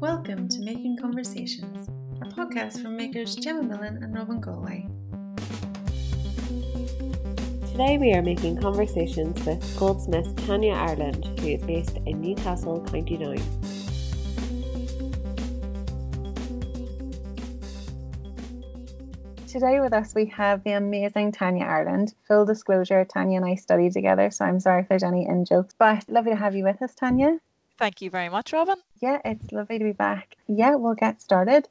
Welcome to Making Conversations, a podcast from makers Gemma Millen and Robin Galway. Today we are making conversations with goldsmith Tanya Ireland, who is based in Newcastle, County Down. Today with us we have the amazing Tanya Ireland. Full disclosure, Tanya and I studied together, so I'm sorry if there's any in jokes, but lovely to have you with us, Tanya. Thank you very much, Robin. Yeah, it's lovely to be back. Yeah, we'll get started.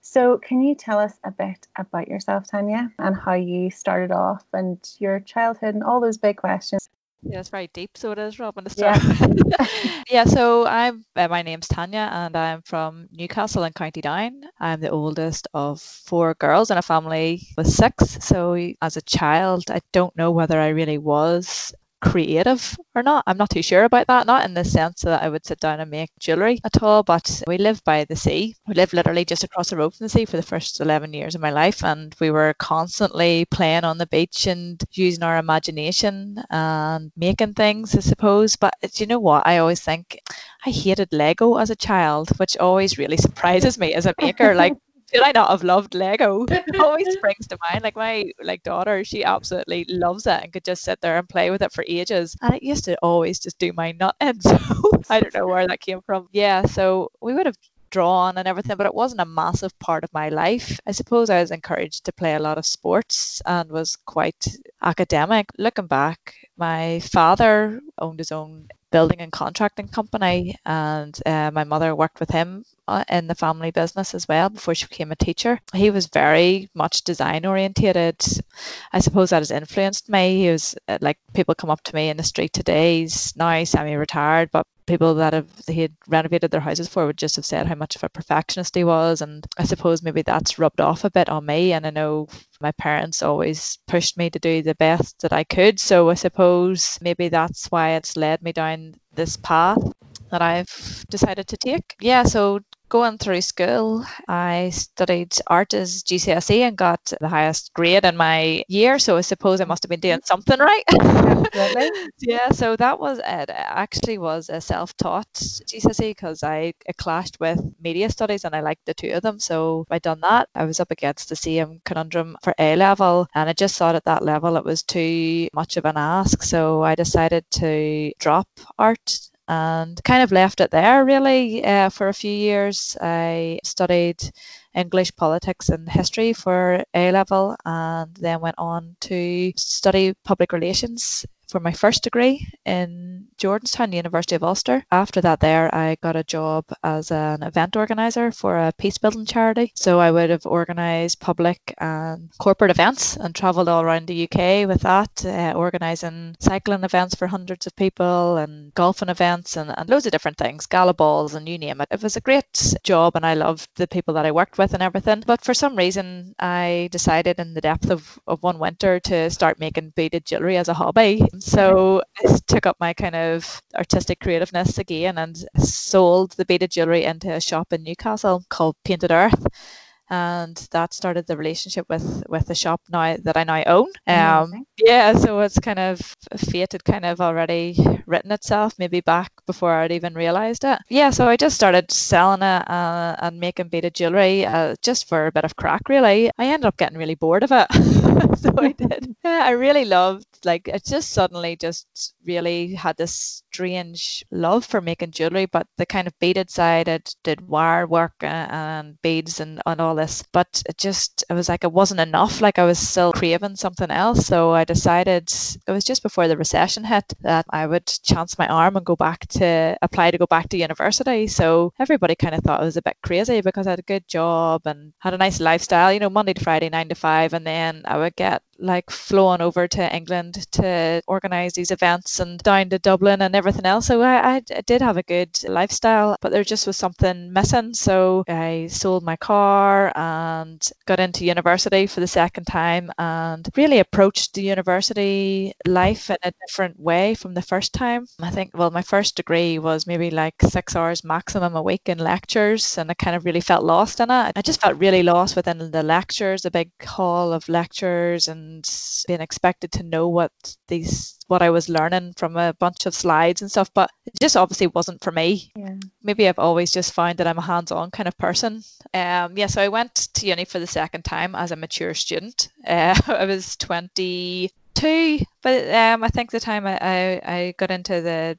So, can you tell us a bit about yourself, Tanya, and how you started off and your childhood and all those big questions? Yeah, it's very deep, so it is, Robin, to start yeah. yeah, so I'm, uh, my name's Tanya, and I'm from Newcastle in County Down. I'm the oldest of four girls in a family with six. So, as a child, I don't know whether I really was creative or not. I'm not too sure about that. Not in the sense that I would sit down and make jewellery at all, but we live by the sea. We live literally just across the road from the sea for the first 11 years of my life, and we were constantly playing on the beach and using our imagination and making things, I suppose. But uh, do you know what? I always think I hated Lego as a child, which always really surprises me as a maker. Like should I not have loved Lego? It always springs to mind. Like my like daughter, she absolutely loves it and could just sit there and play with it for ages. And it used to always just do my nut in. So I don't know where that came from. Yeah, so we would have drawn and everything, but it wasn't a massive part of my life. I suppose I was encouraged to play a lot of sports and was quite academic. Looking back, my father owned his own building and contracting company, and uh, my mother worked with him uh, in the family business as well before she became a teacher. He was very much design orientated. I suppose that has influenced me. He was uh, like people come up to me in the street today. He's now semi-retired, but people that have he had renovated their houses for would just have said how much of a perfectionist he was and i suppose maybe that's rubbed off a bit on me and i know my parents always pushed me to do the best that i could so i suppose maybe that's why it's led me down this path that I've decided to take. Yeah, so going through school, I studied art as GCSE and got the highest grade in my year. So I suppose I must have been doing something right. yeah, so that was it. it actually was a self-taught GCSE because I clashed with media studies and I liked the two of them. So I done that. I was up against the same conundrum for A level and I just thought at that level it was too much of an ask. So I decided to drop art and kind of left it there really uh, for a few years. I studied English, politics, and history for A level, and then went on to study public relations for my first degree in Jordanstown, University of Ulster. After that, there I got a job as an event organizer for a peace building charity. So I would have organised public and corporate events and travelled all around the UK with that, uh, organising cycling events for hundreds of people and golfing events and, and loads of different things, gala balls and you name it. It was a great job and I loved the people that I worked with and everything. But for some reason, I decided in the depth of, of one winter to start making beaded jewellery as a hobby. So I took up my kind of artistic creativeness again and sold the beaded jewellery into a shop in Newcastle called Painted Earth and that started the relationship with with the shop now that I now own. Um, yeah, so it's kind of fate had kind of already written itself, maybe back before I'd even realised it. Yeah, so I just started selling it uh, and making beaded jewellery uh, just for a bit of crack. Really, I ended up getting really bored of it, so I did. Yeah, I really loved like I Just suddenly just really had this strange love for making jewellery, but the kind of beaded side, I did wire work and, and beads and, and all this, but it just, it was like it wasn't enough. Like I was still craving something else. So I decided it was just before the recession hit that I would chance my arm and go back to apply to go back to university. So everybody kind of thought I was a bit crazy because I had a good job and had a nice lifestyle, you know, Monday to Friday, nine to five. And then I would get like flown over to England to organise these events and down to Dublin and everything else. So I, I, did have a good lifestyle, but there just was something missing. So I sold my car and got into university for the second time and really approached the university life in a different way from the first time. I think, well, my first degree was maybe like six hours maximum a week in lectures, and I kind of really felt lost in it. I just felt really lost within the lectures, a big hall of lectures and and being expected to know what these what I was learning from a bunch of slides and stuff, but it just obviously wasn't for me. Yeah. maybe I've always just found that I'm a hands-on kind of person. Um, yeah, so I went to uni for the second time as a mature student. Uh, I was 22, but um, I think the time I, I, I got into the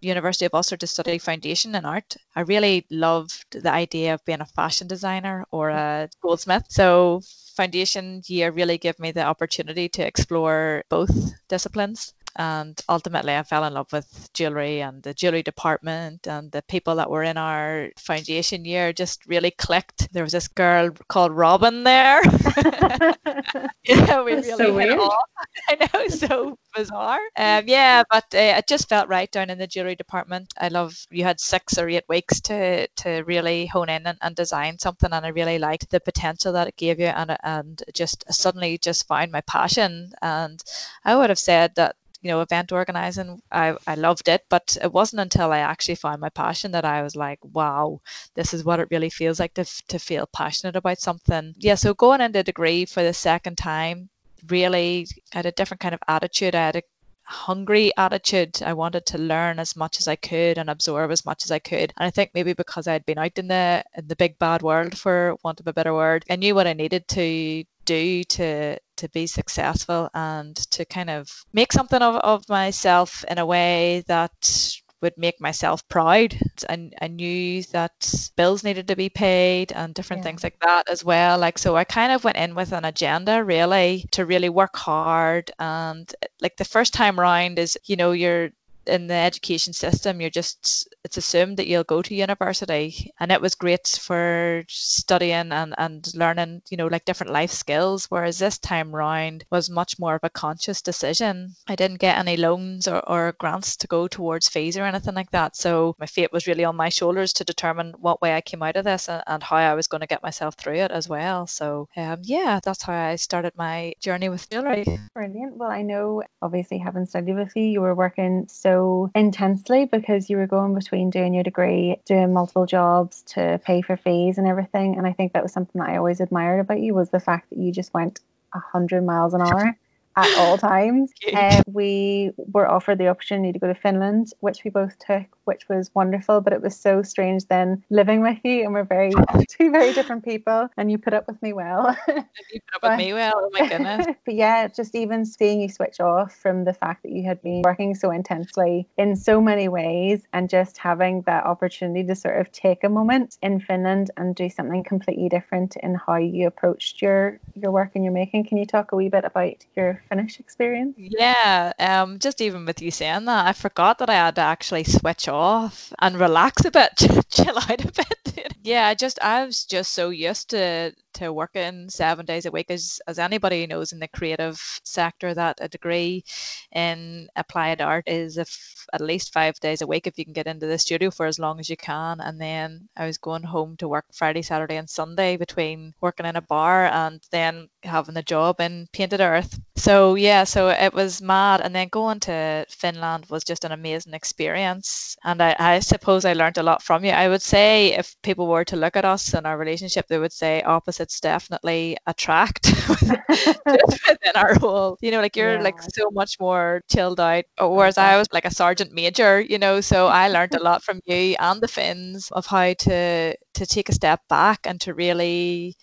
University of Ulster to study foundation in art. I really loved the idea of being a fashion designer or a goldsmith. So foundation year really gave me the opportunity to explore both disciplines and ultimately I fell in love with jewelry and the jewelry department and the people that were in our foundation year just really clicked. There was this girl called Robin there. yeah, we really so hit off. I know, so bizarre. Um, yeah, but uh, it just felt right down in the jewelry department. I love you had six or eight weeks to to really hone in and, and design something, and I really liked the potential that it gave you, and and just suddenly just found my passion. And I would have said that you know event organizing I, I loved it but it wasn't until i actually found my passion that i was like wow this is what it really feels like to, to feel passionate about something yeah so going into degree for the second time really had a different kind of attitude i had a hungry attitude. I wanted to learn as much as I could and absorb as much as I could. And I think maybe because I had been out in the in the big bad world for want of a better word, I knew what I needed to do to to be successful and to kind of make something of, of myself in a way that would make myself proud. And I knew that bills needed to be paid and different yeah. things like that as well. Like, so I kind of went in with an agenda really to really work hard. And like the first time round is, you know, you're in the education system, you're just it's assumed that you'll go to university, and it was great for studying and and learning, you know, like different life skills. Whereas this time round was much more of a conscious decision. I didn't get any loans or, or grants to go towards fees or anything like that, so my fate was really on my shoulders to determine what way I came out of this and, and how I was going to get myself through it as well. So um, yeah, that's how I started my journey with jewelry. Brilliant. Well, I know obviously having studied with you, you were working so intensely because you were going between doing your degree, doing multiple jobs to pay for fees and everything. And I think that was something that I always admired about you was the fact that you just went a hundred miles an hour at all times. And um, we were offered the opportunity to go to Finland, which we both took, which was wonderful. But it was so strange then living with you, and we're very two very different people. And you put up with me well. you put up but, with me well. Oh my goodness. but yeah, just even seeing you switch off from the fact that you had been working so intensely in so many ways, and just having that opportunity to sort of take a moment in Finland and do something completely different in how you approached your your work and your making. Can you talk a wee bit about your Finnish experience? Yeah, um, just even with you saying that, I forgot that I had to actually switch off and relax a bit, chill out a bit. yeah, I just I was just so used to to working seven days a week as, as anybody knows in the creative sector that a degree in applied art is if at least five days a week if you can get into the studio for as long as you can and then i was going home to work friday saturday and sunday between working in a bar and then having a job in painted earth. So yeah so it was mad. And then going to finland was just an amazing experience. And i, I suppose i learned a lot from you. I would say if people were to look at us and our relationship they would say opposites definitely attract within our whole you know like you're yeah. like so much more chilled out. Whereas i was like a sergeant major you know so i learned a lot from you and the finns of how to to take a step back and to really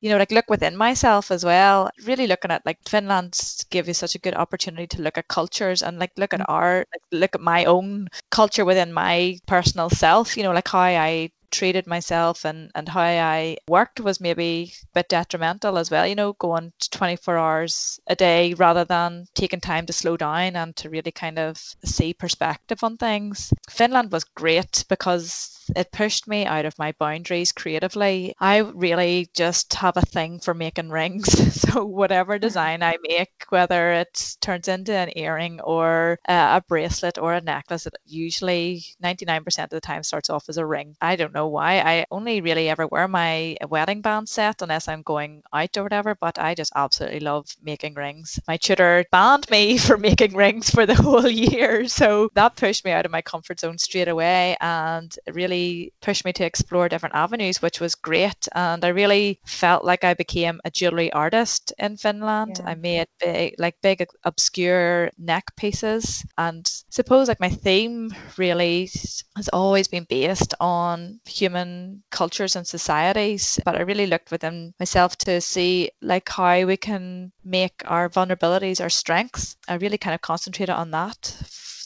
you know, like look within myself as well. Really looking at like Finland give you such a good opportunity to look at cultures and like look at mm-hmm. our like, look at my own culture within my personal self. You know, like how I treated myself and, and how I worked was maybe a bit detrimental as well, you know, going 24 hours a day rather than taking time to slow down and to really kind of see perspective on things. Finland was great because it pushed me out of my boundaries creatively. I really just have a thing for making rings. so whatever design I make, whether it turns into an earring or a bracelet or a necklace, it usually 99% of the time starts off as a ring. I don't know why. I only really ever wear my wedding band set unless I'm going out or whatever, but I just absolutely love making rings. My tutor banned me for making rings for the whole year. So that pushed me out of my comfort zone straight away and really really pushed me to explore different avenues, which was great. And I really felt like I became a jewelry artist in Finland. Yeah. I made big, like big obscure neck pieces, and suppose like my theme really has always been based on human cultures and societies. But I really looked within myself to see like how we can make our vulnerabilities our strengths. I really kind of concentrated on that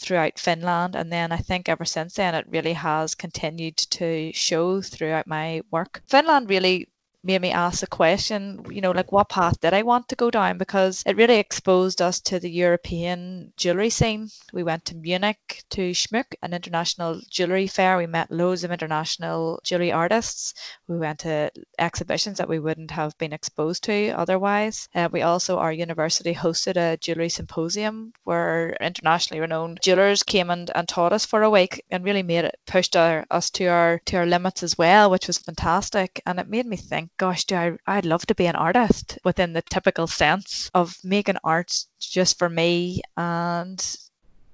throughout Finland. And then I think ever since then, it really has continued to show throughout my work. Finland really made me ask a question, you know, like what path did I want to go down? Because it really exposed us to the European jewellery scene. We went to Munich to Schmuck, an international jewellery fair. We met loads of international jewellery artists. We went to exhibitions that we wouldn't have been exposed to otherwise. Uh, we also, our university hosted a jewellery symposium where internationally renowned jewellers came and, and taught us for a week and really made it pushed our, us to our to our limits as well, which was fantastic. And it made me think gosh, do I, I'd love to be an artist within the typical sense of making art just for me and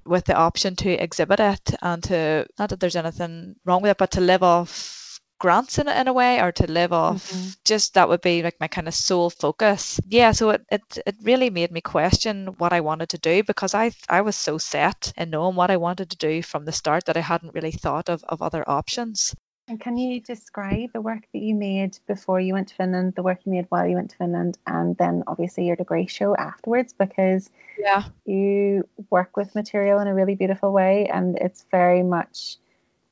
with the option to exhibit it and to, not that there's anything wrong with it, but to live off grants in, in a way or to live off Mm-hmm. just that would be like my kind of sole focus yeah so it, it it really made me question what i wanted to do because i i was so set in knowing what i wanted to do from the start that i hadn't really thought of, of other options And can you describe the work that you made before you went to Finland, the work you made while you went to Finland, and then obviously your degree show afterwards? Because yeah you work with material in a really beautiful way, and it's very much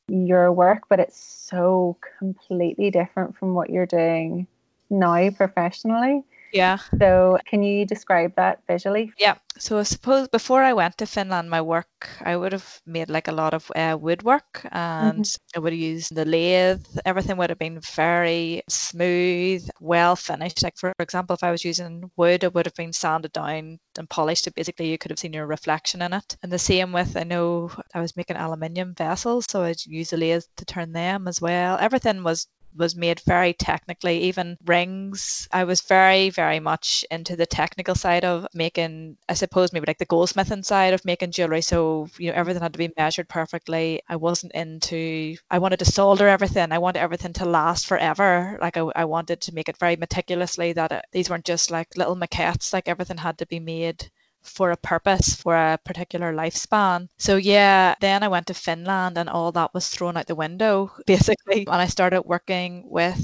your work, but it's so completely different from what you're doing now professionally. Yeah So, can you describe that visually? Yeah. So I suppose before I went to Finland, my work I would have made like a lot of uh, woodwork, and I would have used the lathe. Everything would have been very smooth, well finished. Like for example, if I was using wood, it would have been sanded down and polished. So basically, you could have seen your reflection in it. And the same with I know I was making aluminium vessels, so I'd use the lathe to turn them as well. Everything was was made very technically. Even rings i was very very much into the technical side of making i suppose maybe like the goldsmithing side of making jewelry. So you know everything had to be measured perfectly. I wasn't into i wanted to solder everything. I wanted everything to last forever. Like i, I wanted to make it very meticulously that it, these weren't just like little maquettes. Like everything had to be made for a purpose for a particular lifespan. So yeah, then I went to Finland and all that was thrown out the window basically. And I started working with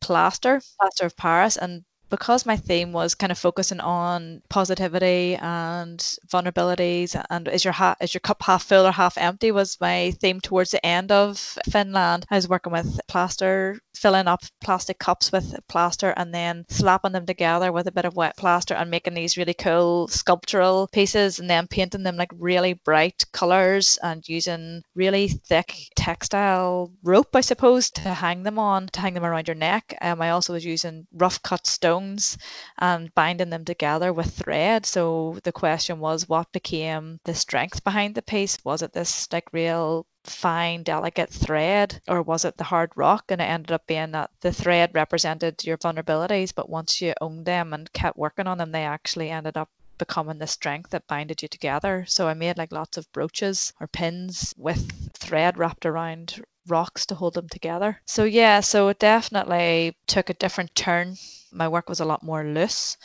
plaster, plaster of Paris and because my theme was kind of focusing on positivity and vulnerabilities and is your ha- is your cup half full or half empty was my theme towards the end of Finland. I was working with plaster, filling up plastic cups with plaster and then slapping them together with a bit of wet plaster and making these really cool sculptural pieces and then painting them like really bright colors and using really thick textile rope, I suppose, to hang them on, to hang them around your neck. Um, I also was using rough cut stones and binding them together with thread. So the question was, what became the strength behind the piece? Was it this like real fine, delicate thread, or was it the hard rock? And it ended up being that the thread represented your vulnerabilities, but once you owned them and kept working on them, they actually ended up becoming the strength that binded you together. So I made like lots of brooches or pins with thread wrapped around rocks to hold them together. So yeah, so it definitely took a different turn. My work was a lot more loose,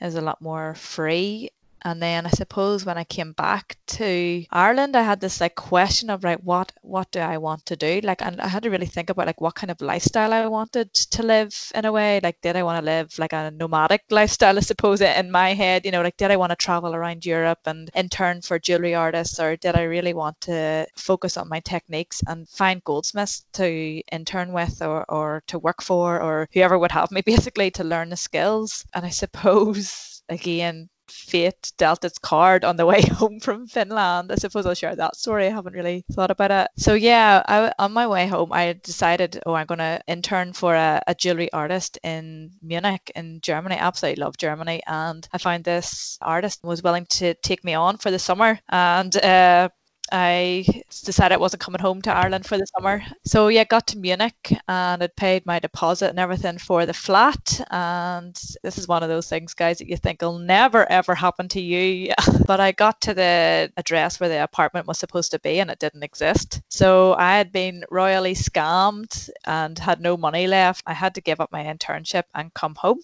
it was a lot more free. And then I suppose when I came back to Ireland, I had this like question of right, what what do I want to do? Like, and I had to really think about like what kind of lifestyle I wanted to live in a way. Like, did I want to live like a nomadic lifestyle? I suppose in my head, you know, like did I want to travel around Europe and intern for jewelry artists, or did I really want to focus on my techniques and find goldsmiths to intern with or or to work for, or whoever would have me basically to learn the skills? And I suppose again fate dealt its card on the way home from Finland. I suppose I'll share that story. I haven't really thought about it. So yeah, I, on my way home, I decided, oh, I'm going to intern for a, a jewelry artist in Munich in Germany. I absolutely love Germany, and I found this artist was willing to take me on for the summer, and uh, I decided I wasn't coming home to Ireland for the summer. So yeah, got to Munich and had paid my deposit and everything for the flat. And this is one of those things, guys, that you think will never ever happen to you. but I got to the address where the apartment was supposed to be and it didn't exist. So I had been royally scammed and had no money left. I had to give up my internship and come home.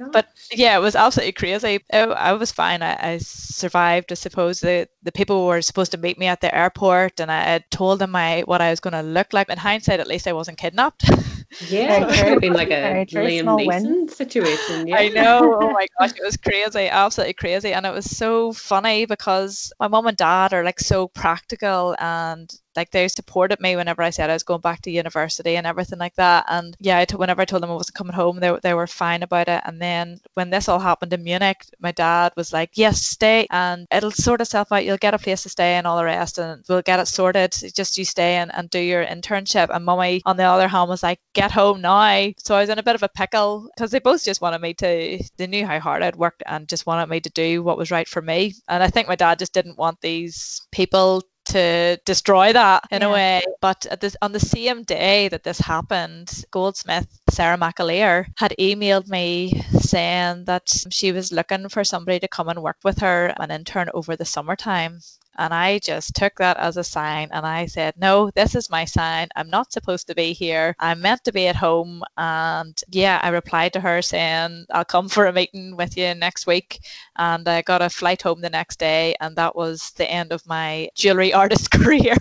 Oh, but yeah, it was absolutely crazy. I, I was fine. I, I survived. I suppose the, the people were supposed to meet me at the airport and I had told them my what I was going to look like. In hindsight, at least I wasn't kidnapped. Yeah, it could have been like a Liam Neeson situation. Yeah. I know. Oh my gosh, it was crazy, absolutely crazy, and it was so funny because my mom and dad are like so practical and like they supported me whenever I said I was going back to university and everything like that. And yeah, I t- whenever I told them I wasn't coming home, they, they were fine about it. And then when this all happened in Munich, my dad was like, yes, stay and it'll sort itself out. You'll get a place to stay and all the rest and we'll get it sorted. Just you stay and, and do your internship. And mummy, on the other hand, was like, get home now. So I was in a bit of a pickle because they both just wanted me to, they knew how hard I'd worked and just wanted me to do what was right for me. And I think my dad just didn't want these people to destroy that in yeah. a way. But at this, on the same day that this happened, Goldsmith Sarah McAleer had emailed me saying that she was looking for somebody to come and work with her, an intern over the summertime. And I just took that as a sign and I said, no, this is my sign. I'm not supposed to be here. I'm meant to be at home. And yeah, I replied to her saying, I'll come for a meeting with you next week. And I got a flight home the next day. And that was the end of my jewelry artist career.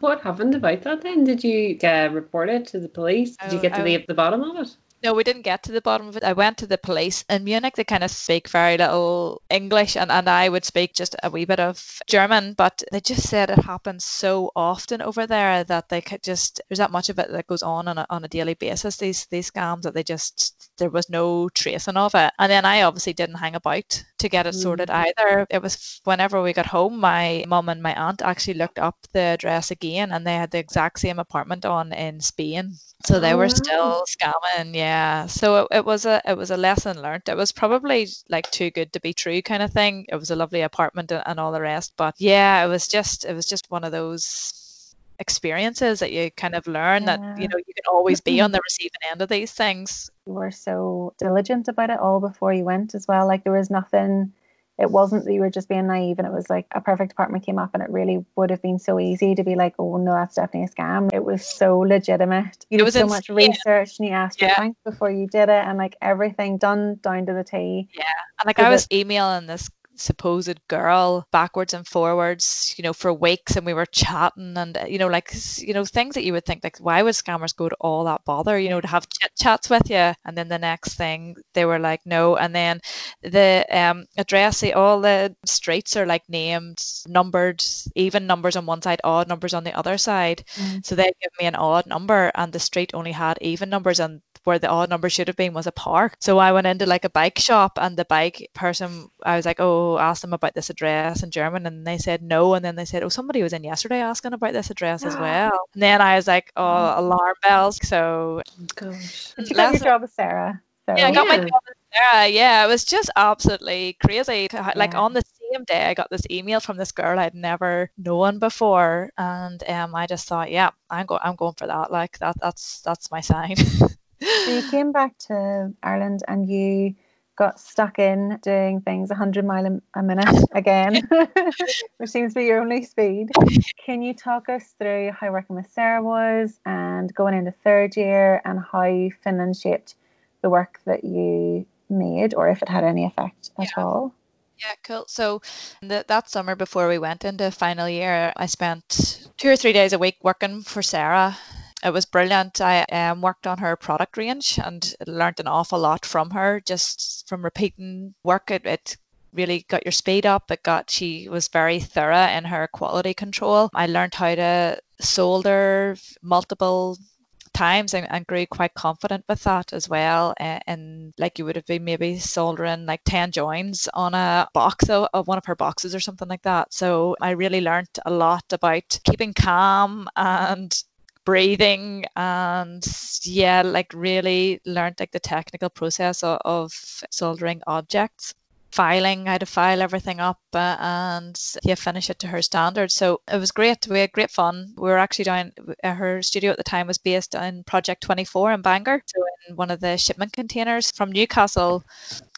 What happened about that then? Did you get reported to the police? Did you oh, get to the, oh. the bottom of it? No, we didn't get to the bottom of it. I went to the police in Munich. They kind of speak very little English, and, and I would speak just a wee bit of German. But they just said it happens so often over there that they could just there's that much of it that goes on on a, on a daily basis. These these scams that they just there was no tracing of it. And then I obviously didn't hang about to get it mm. sorted either. It was whenever we got home, my mum and my aunt actually looked up the address again, and they had the exact same apartment on in Spain. So they were still scamming, yeah. So it, it was a it was a lesson learned. It was probably like too good to be true kind of thing. It was a lovely apartment and, and all the rest, but yeah, it was just it was just one of those experiences that you kind of learn yeah. that you know you can always be on mm-hmm. the receiving end of these things. You were so diligent about it all before you went as well. Like there was nothing it wasn't that you were just being naive and it was like a perfect apartment came up and it really would have been so easy to be like, oh no, that's definitely a scam. It was so legitimate. You did so much research and you asked yeah. your bank before you did it and like everything done down to the T. Yeah. And like so I was emailing this supposed girl backwards and forwards, you know, for weeks and we were chatting and, you know, like, you know, things that you would think, like, why would scammers go to all that bother, you know, to have chit chats with you? And then the next thing they were like, no. And then the um, address, all the streets are like named, numbered, even numbers on one side, odd numbers on the other side. Mm. So they give me an odd number and the street only had even numbers and where the odd number should have been was a park. So I went into like a bike shop and the bike person, I was like, oh, asked them about this address in German and they said no. And then they said, oh, somebody was in yesterday asking about this address as well. And then I was like, oh, mm. alarm bells. So, gosh. you got your job with Sarah. So. Yeah, I got yeah. my job with Sarah. Yeah, it was just absolutely crazy. Like yeah. on the same day, I got this email from this girl I'd never known before, and um, I just thought, yeah, I'm going, I'm going for that. Like that, that's that's my sign. so you came back to Ireland and you got stuck in doing things 100 mile a minute again, which seems to be your only speed. Can you talk us through how working with Sarah was and going into third year and how Finland shaped the work that you made or if it had any effect at yeah. all? Yeah, cool. So the, that summer before we went into final year, I spent two or three days a week working for Sarah it was brilliant. I um, worked on her product range and learned an awful lot from her just from repeating work. It, it really got your speed up. It got she was very thorough in her quality control. I learned how to solder multiple times and, and grew quite confident with that as well. And, and, like you would have been maybe soldering like 10 joins on a box of, of one of her boxes or something like that. So I really learned a lot about keeping calm and breathing and yeah like really learned like the technical process of, of soldering objects filing, how to file everything up, uh, and yeah, finish it to her standard So it was great. We had great fun. We were actually down. Her studio at the time was based in Project 24 in Bangor, so in one of the shipment containers from Newcastle.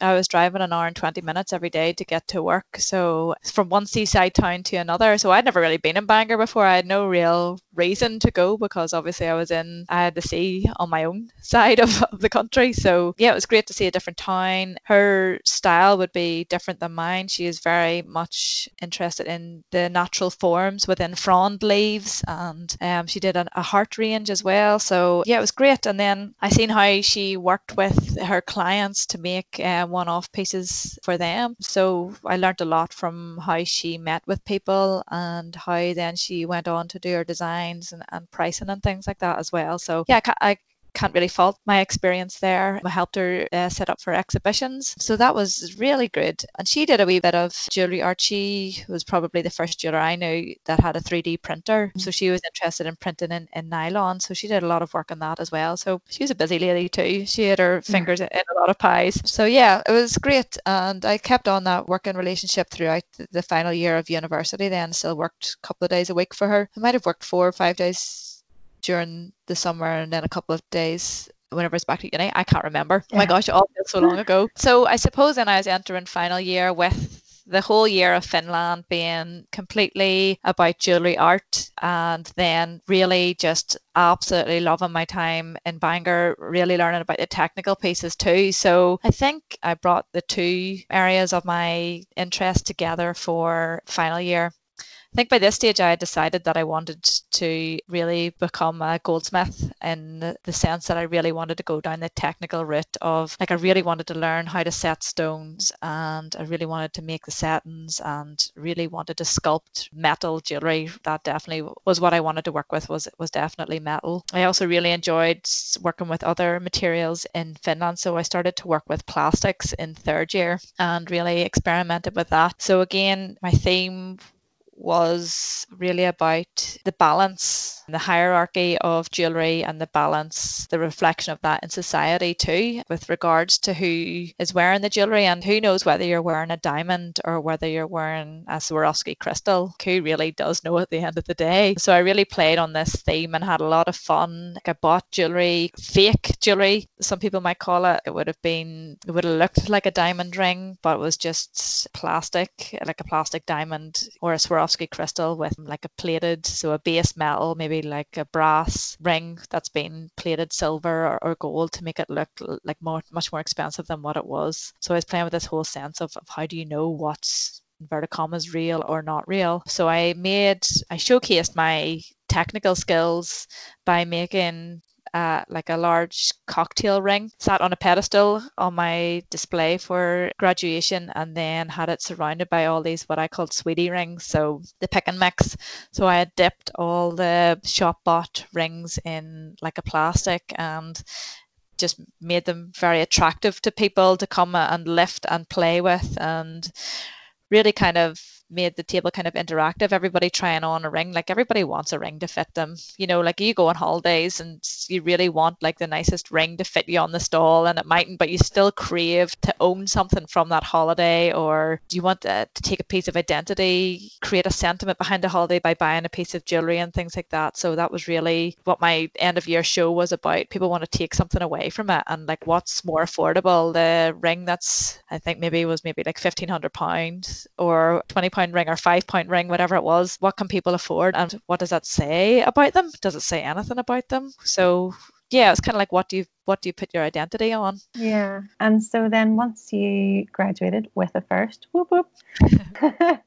I was driving an hour and 20 minutes every day to get to work. So from one seaside town to another. So I'd never really been in Bangor before. I had no real reason to go because obviously I was in, I had the sea on my own side of, of the country. So yeah, it was great to see a different town. Her style would be different than mine. She is very much interested in the natural forms within frond leaves and um, she did a, a heart range as well. So yeah, it was great. And then I seen how she worked with her clients to make uh, one-off pieces for them. So I learned a lot from how she met with people and how then she went on to do her designs and, and pricing and things like that as well. So yeah, I can't really fault my experience there. I helped her uh, set up for exhibitions. So that was really good. And she did a wee bit of jewellery art. She was probably the first jeweller I knew that had a 3D printer. Mm-hmm. So she was interested in printing in, in nylon. So she did a lot of work on that as well. So she was a busy lady too. She had her fingers in a lot of pies. So yeah, it was great. And I kept on that working relationship throughout the final year of university then. Still worked a couple of days a week for her. I might have worked four or five days during the summer and then a couple of days whenever it's back to uni. I can't remember. Yeah. Oh my gosh, it all feels so long ago. So I suppose then I was entering final year with the whole year of Finland being completely about jewellery art and then really just absolutely loving my time in Bangor, really learning about the technical pieces too. So I think I brought the two areas of my interest together for final year. I think by this stage I had decided that I wanted to really become a goldsmith in the sense that I really wanted to go down the technical route of like I really wanted to learn how to set stones and I really wanted to make the settings and really wanted to sculpt metal jewelry. That definitely was what I wanted to work with was was definitely metal. I also really enjoyed working with other materials in Finland. So I started to work with plastics in third year and really experimented with that. So again, my theme was really about the balance, the hierarchy of jewellery and the balance, the reflection of that in society too, with regards to who is wearing the jewellery and who knows whether you're wearing a diamond or whether you're wearing a Swarovski crystal. Who really does know at the end of the day? So I really played on this theme and had a lot of fun. Like I bought jewellery, fake jewellery, some people might call it. It would have been, it would have looked like a diamond ring, but it was just plastic, like a plastic diamond or a Swarovski Swarovski crystal with mm, like a plated, so a base metal, maybe like a brass ring that's been plated silver or, or gold to make it look like more much more expensive than what it was. So I was playing with this whole sense of, of how do you know what's inverted commas real or not real. So I made I showcased my technical skills by making uh, like a large cocktail ring sat on a pedestal on my display for graduation and then had it surrounded by all these what I called sweetie rings so the pick and mix. So I had dipped all the shop bought rings in like a plastic and just made them very attractive to people to come and lift and play with and really kind of made the table kind of interactive. Everybody trying on a ring, like everybody wants a ring to fit them. You know, like you go on holidays and you really want like the nicest ring to fit you on the stall, and it mightn't, but you still crave to own something from that holiday, or do you want to, to take a piece of identity, create a sentiment behind the holiday by buying a piece of jewelry and things like that. So that was really what my end of year show was about. People want to take something away from it, and like what's more affordable, the ring that's I think maybe was maybe like fifteen hundred pounds or twenty pounds pound ring or five pound ring, whatever it was, what can people afford and what does that say about them? Does it say anything about them? So yeah, it's kind of like what do you what do you put your identity on? Yeah, and so then once you graduated with a first, whoop whoop.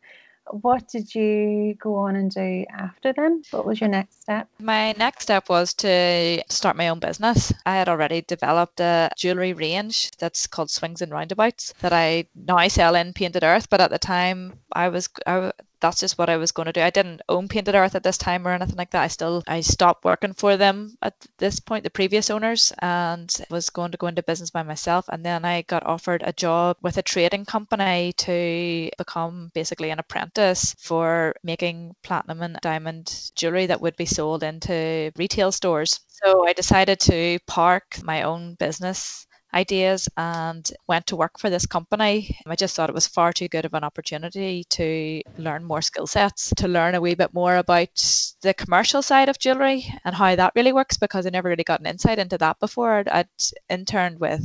what did you go on and do after then? What was your next step? My next step was to start my own business. I had already developed a jewellery range that's called Swings and Roundabouts that I now sell in Painted Earth, but at the time I was I, that's just what I was going to do. I didn't own Painted Earth at this time or anything like that. I still I stopped working for them at this point, the previous owners, and was going to go into business by myself. And then I got offered a job with a trading company to become basically an apprentice for making platinum and diamond jewelry that would be sold into retail stores. So I decided to park my own business ideas and went to work for this company. I just thought it was far too good of an opportunity to learn more skill sets, to learn a wee bit more about the commercial side of jewellery and how that really works because I never really got an insight into that before. I'd, I'd interned with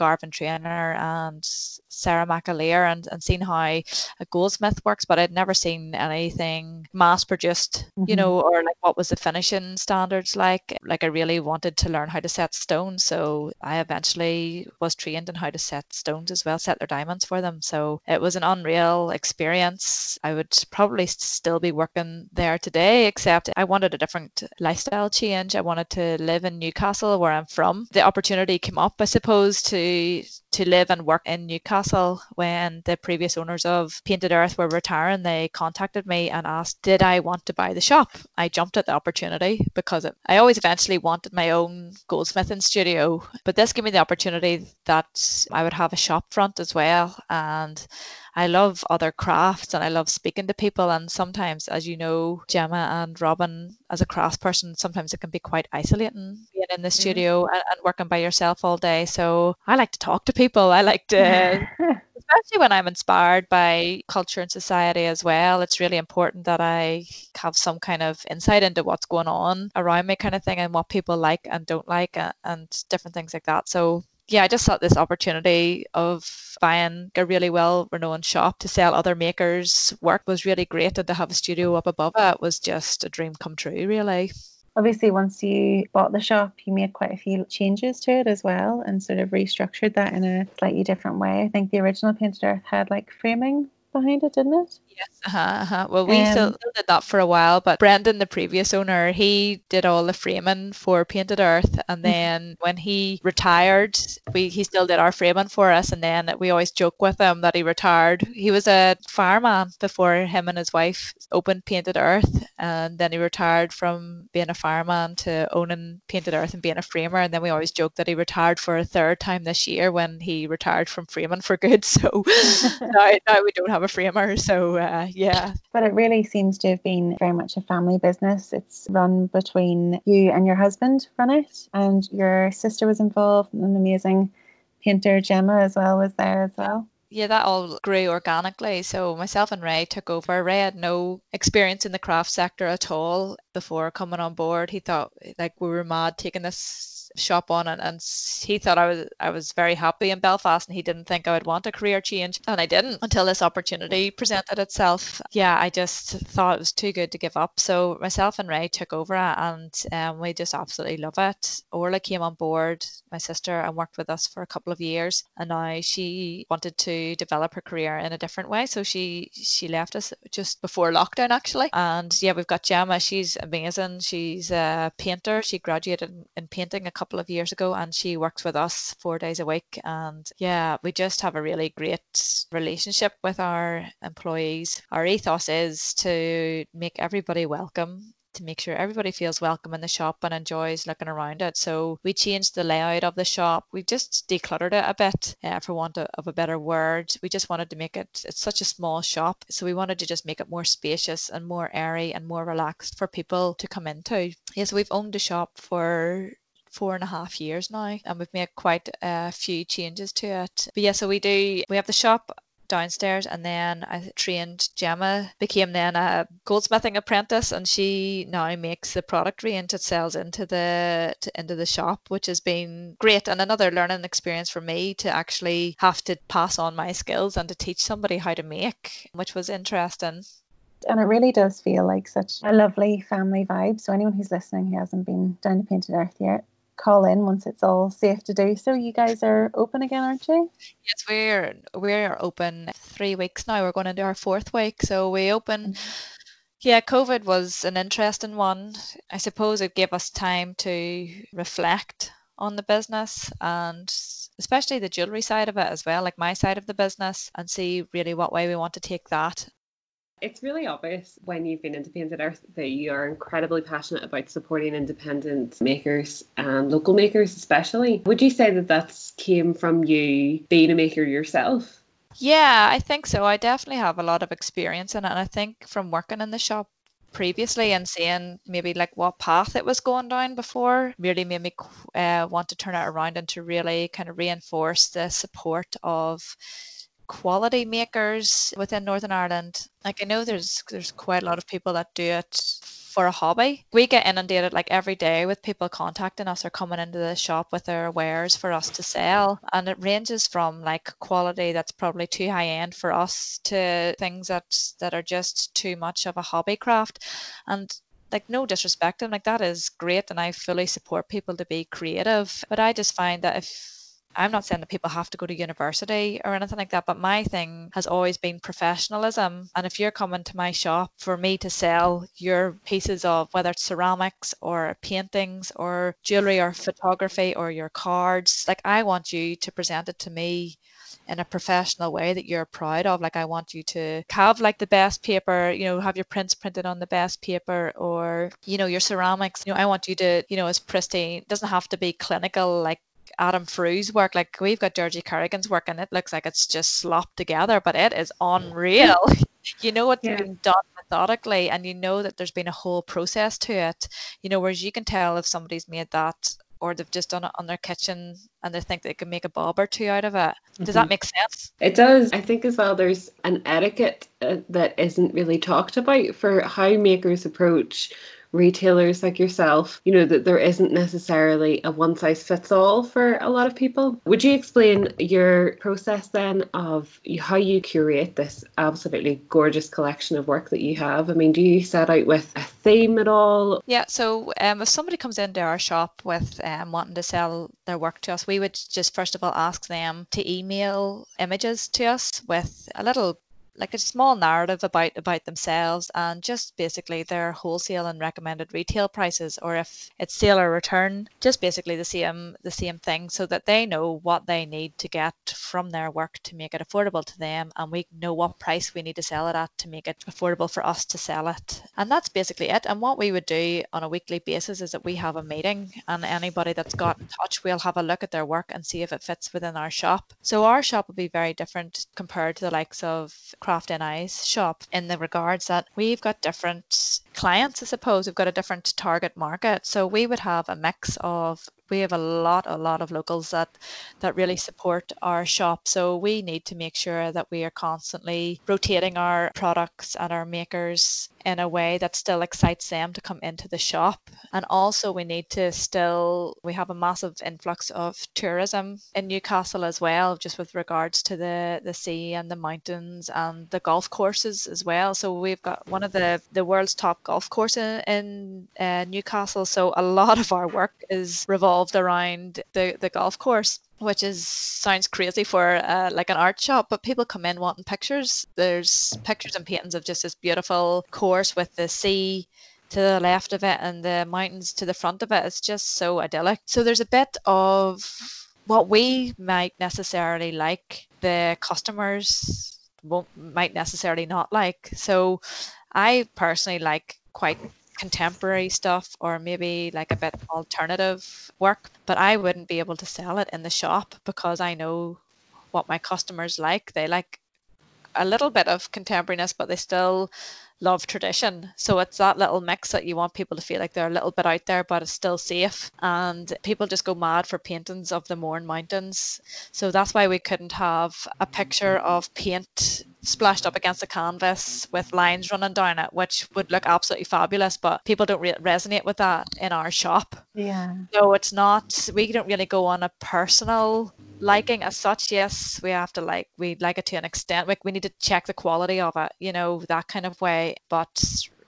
Garvan Traynor and Sarah McAleer and, and seen how a goldsmith works, but I'd never seen anything mass produced, mm-hmm. you know, or like what was the finishing standards like. Like I really wanted to learn how to set stones. So I eventually was trained in how to set stones as well, set their diamonds for them. So it was an unreal experience. I would probably still be working there today, except I wanted a different lifestyle change. I wanted to live in Newcastle, where I'm from. The opportunity came up, I suppose, to to live and work in Newcastle when the previous owners of Painted Earth were retiring. They contacted me and asked, Did I want to buy the shop? I jumped at the opportunity because it, I always eventually wanted my own goldsmithing studio, but this gave me the opportunity that I would have a shop front as well. And I love other crafts and I love speaking to people. And sometimes, as you know, Gemma and Robin, as a craft person, sometimes it can be quite isolating being in the mm-hmm. studio and, and, working by yourself all day. So I like to talk to people. I like to. especially when I'm inspired by culture and society as well, it's really important that I have some kind of insight into what's going on around me, kind of thing, and what people like and don't like, and, and different things like that. So yeah, I just thought this opportunity of buying a really well renowned shop to sell other makers' work was really great. And to have a studio up above it was just a dream come true, really. Obviously, once you bought the shop, you made quite a few changes to it as well and sort of restructured that in a slightly different way. I think the original Painted Earth had like framing behind it, didn't it? Yes. Uh-huh, uh-huh. Well, we um, still, did that for a while, but Brendan, the previous owner, he did all the framing for Painted Earth, and mm-hmm. then when he retired, we he still did our framing for us, and then we always joke with him that he retired. He was a fireman before him and his wife opened Painted Earth, and then he retired from being a fireman to owning Painted Earth and being a framer, and then we always joke that he retired for a third time this year when he retired from framing for good. So now, now we don't have a framer, so. Uh, yeah. But it really seems to have been very much a family business. It's run between you and your husband run it, and your sister was involved, and an amazing painter Gemma as well was there as well yeah, that all grew organically. So myself and Ray took over. Ray had no experience in the craft sector at all before coming on board. He thought like we were mad taking this shop on and, and he thought I was I was very happy in Belfast and he didn't think I would want a career change and I didn't until this opportunity presented itself. Yeah, I just thought it was too good to give up. So myself and Ray took over and um, we just absolutely love it. Orla came on board, my sister, and worked with us for a couple of years and now she wanted to develop her career in a different way. So she she left us just before lockdown actually. And yeah, we've got Gemma, she's amazing. She's a painter. She graduated in, in painting a couple of years ago and she works with us four days a week. And yeah, we just have a really great relationship with our employees. Our ethos is to make everybody welcome to make sure everybody feels welcome in the shop and enjoys looking around it. So we changed the layout of the shop. We just decluttered it a bit, uh, for want of a better word. We just wanted to make it, it's such a small shop. So we wanted to just make it more spacious and more airy and more relaxed for people to come into. Yes, we've owned the shop for four and a half years now, and we've made quite a few changes to it. But yeah, so we do we have the shop downstairs and then I trained Gemma became then a goldsmithing apprentice and she now makes the product range that sells into the to, into the shop which has been great and another learning experience for me to actually have to pass on my skills and to teach somebody how to make which was interesting and it really does feel like such a lovely family vibe. So anyone who's listening who hasn't been down to Painted Earth yet, call in once it's all safe to do so. You guys are open again, aren't you? Yes, we're we're open three weeks now. We're going into our fourth week, so we open. Mm-hmm. Yeah, COVID was an interesting one. I suppose it gave us time to reflect on the business and especially the jewelry side of it as well, like my side of the business, and see really what way we want to take that it's really obvious when you've been Painted Earth that you are incredibly passionate about supporting independent makers and local makers, especially. Would you say that that's came from you being a maker yourself? Yeah, I think so. I definitely have a lot of experience in it. And I think from working in the shop previously and seeing maybe like what path it was going down before really made me uh, want to turn it around and to really kind of reinforce the support of quality makers within Northern Ireland. Like I know there's there's quite a lot of people that do it for a hobby. We get inundated like every day with people contacting us or coming into the shop with their wares for us to sell. And it ranges from like quality that's probably too high end for us to things that that are just too much of a hobby craft. And like no disrespect and like that is great and I fully support people to be creative. But I just find that if I'm not saying that people have to go to university or anything like that, but my thing has always been professionalism. And if you're coming to my shop for me to sell your pieces of whether it's ceramics or paintings or jewelry or photography or your cards, like I want you to present it to me in a professional way that you're proud of. Like I want you to have like the best paper, you know, have your prints printed on the best paper or, you know, your ceramics. You know, I want you to, you know, as pristine. It doesn't have to be clinical like Adam Frew's work. Like we've got Georgie Kerrigan's work, and it looks like it's just slopped together, but it is unreal. you know it's yeah. been done methodically, and you know that there's been a whole process to it. You know, whereas you can tell if somebody's made that or they've just done it on their kitchen and they think they can make a bob or two out of it. Does mm-hmm. that make sense? It does. I think as well there's an etiquette uh, that isn't really talked about for how makers approach retailers like yourself, you know, that there isn't necessarily a one size fits all for a lot of people. Would you explain your process then of how you curate this absolutely gorgeous collection of work that you have? I mean, do you set out with a theme at all? Yeah, so um, if somebody comes into our shop with um, wanting to sell their work to us, we would just first of all ask them to email images to us with a little like a small narrative about about themselves and just basically their wholesale and recommended retail prices or if it's sale or return just basically the same the same thing so that they know what they need to get from their work to make it affordable to them and we know what price we need to sell it at to make it affordable for us to sell it. And that's basically it. And what we would do on a weekly basis is that we have a meeting and anybody that's got in touch we'll have a look at their work and see if it fits within our shop. So our shop will be very different compared to the likes of Craft NI's shop in the regards that we've got different clients, I suppose. We've got a different target market. So we would have a mix of we have a lot a lot of locals that that really support our shop. So we need to make sure that we are constantly rotating our products and our makers in a way that still excites them to come into the shop. And also we need to still we have a massive influx of tourism in Newcastle as well just with regards to the the sea and the mountains and the golf courses as well. So we've got one of the the world's top golf courses in uh, Newcastle. So a lot of our work is revolved revolved around the, the golf course which is sounds crazy for uh, like an art shop but people come in wanting pictures. There's pictures and paintings of just this beautiful course with the sea to the left of it and the mountains to the front of it. It's just so idyllic. So there's a bit of what we might necessarily like the customers won't might necessarily not like. So i personally like quite contemporary stuff or maybe like a bit alternative work, but I wouldn't be able to sell it in the shop because I know what my customers like. They like a little bit of contemporariness, but they still love tradition. So it's that little mix that you want people to feel like they're a little bit out there, but it's still safe. And people just go mad for paintings of the Mourne Mountains. So that's why we couldn't have a picture of paint splashed up against a canvas with lines running down it, which would look absolutely fabulous. But people don't re- resonate with that in our shop. Yeah. So it's not, we don't really go on a personal liking as such. Yes, we have to like, we like it to an extent. Like we need to check the quality of it, you know, that kind of way. But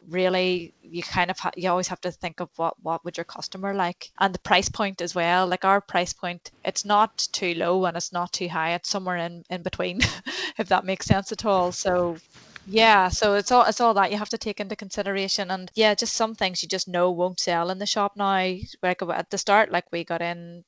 really you kind of ha- you always have to think of what what would your customer like. And the price point as well like our price point it's not too low and it's not too high. It's somewhere in in between if that makes sense at all. So yeah, so it's all it's all that you have to take into consideration, and yeah, just some things you just know won't sell in the shop now. Like at the start, like we got in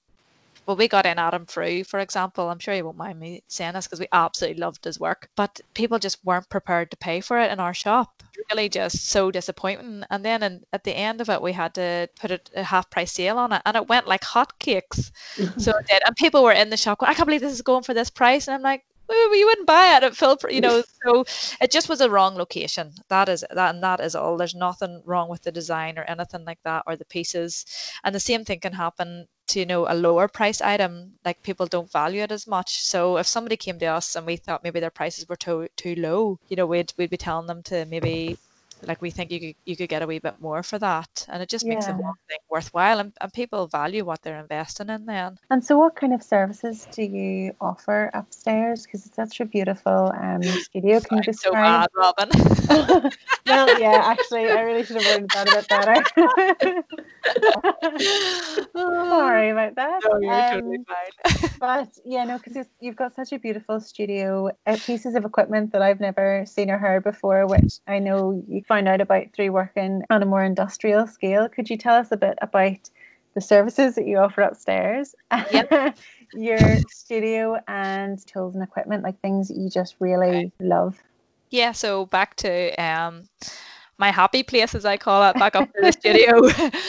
well, we got in Adam Frew, for example. I'm sure you won't mind me saying this because we absolutely loved his work, but people just weren't prepared to pay for it in our shop. Really, just so disappointing. And then in, at the end of it, we had to put a, a half price sale on it, and it went like hotcakes. so it did, and people were in the shop going, "I can't believe this is going for this price," and I'm like, we wouldn't buy it at Phil, you know. So it just was a wrong location. That is that, and that is all. There's nothing wrong with the design or anything like that, or the pieces. And the same thing can happen to you know a lower price item. Like people don't value it as much. So if somebody came to us and we thought maybe their prices were too too low, you know, we'd we'd be telling them to maybe like we think you could you could get a wee bit more for that. And it just makes the whole thing worthwhile and, and people value what they're investing in then. And so what kind of services do you offer upstairs? Because it's such a beautiful um studio can you describe so bad robin. Well yeah actually i really should have worded that a bit better. Sorry about that. No, you're um, totally fine. but yeah no because you've got such a beautiful studio uh, pieces of equipment that i've never seen or heard before which i know you find out about through working on a more industrial scale. Could you tell us a bit about the services that you offer upstairs, yep. your studio, and tools and equipment, like things that you just really love? Yeah, so back to um, my happy place, as I call it, back up to the studio.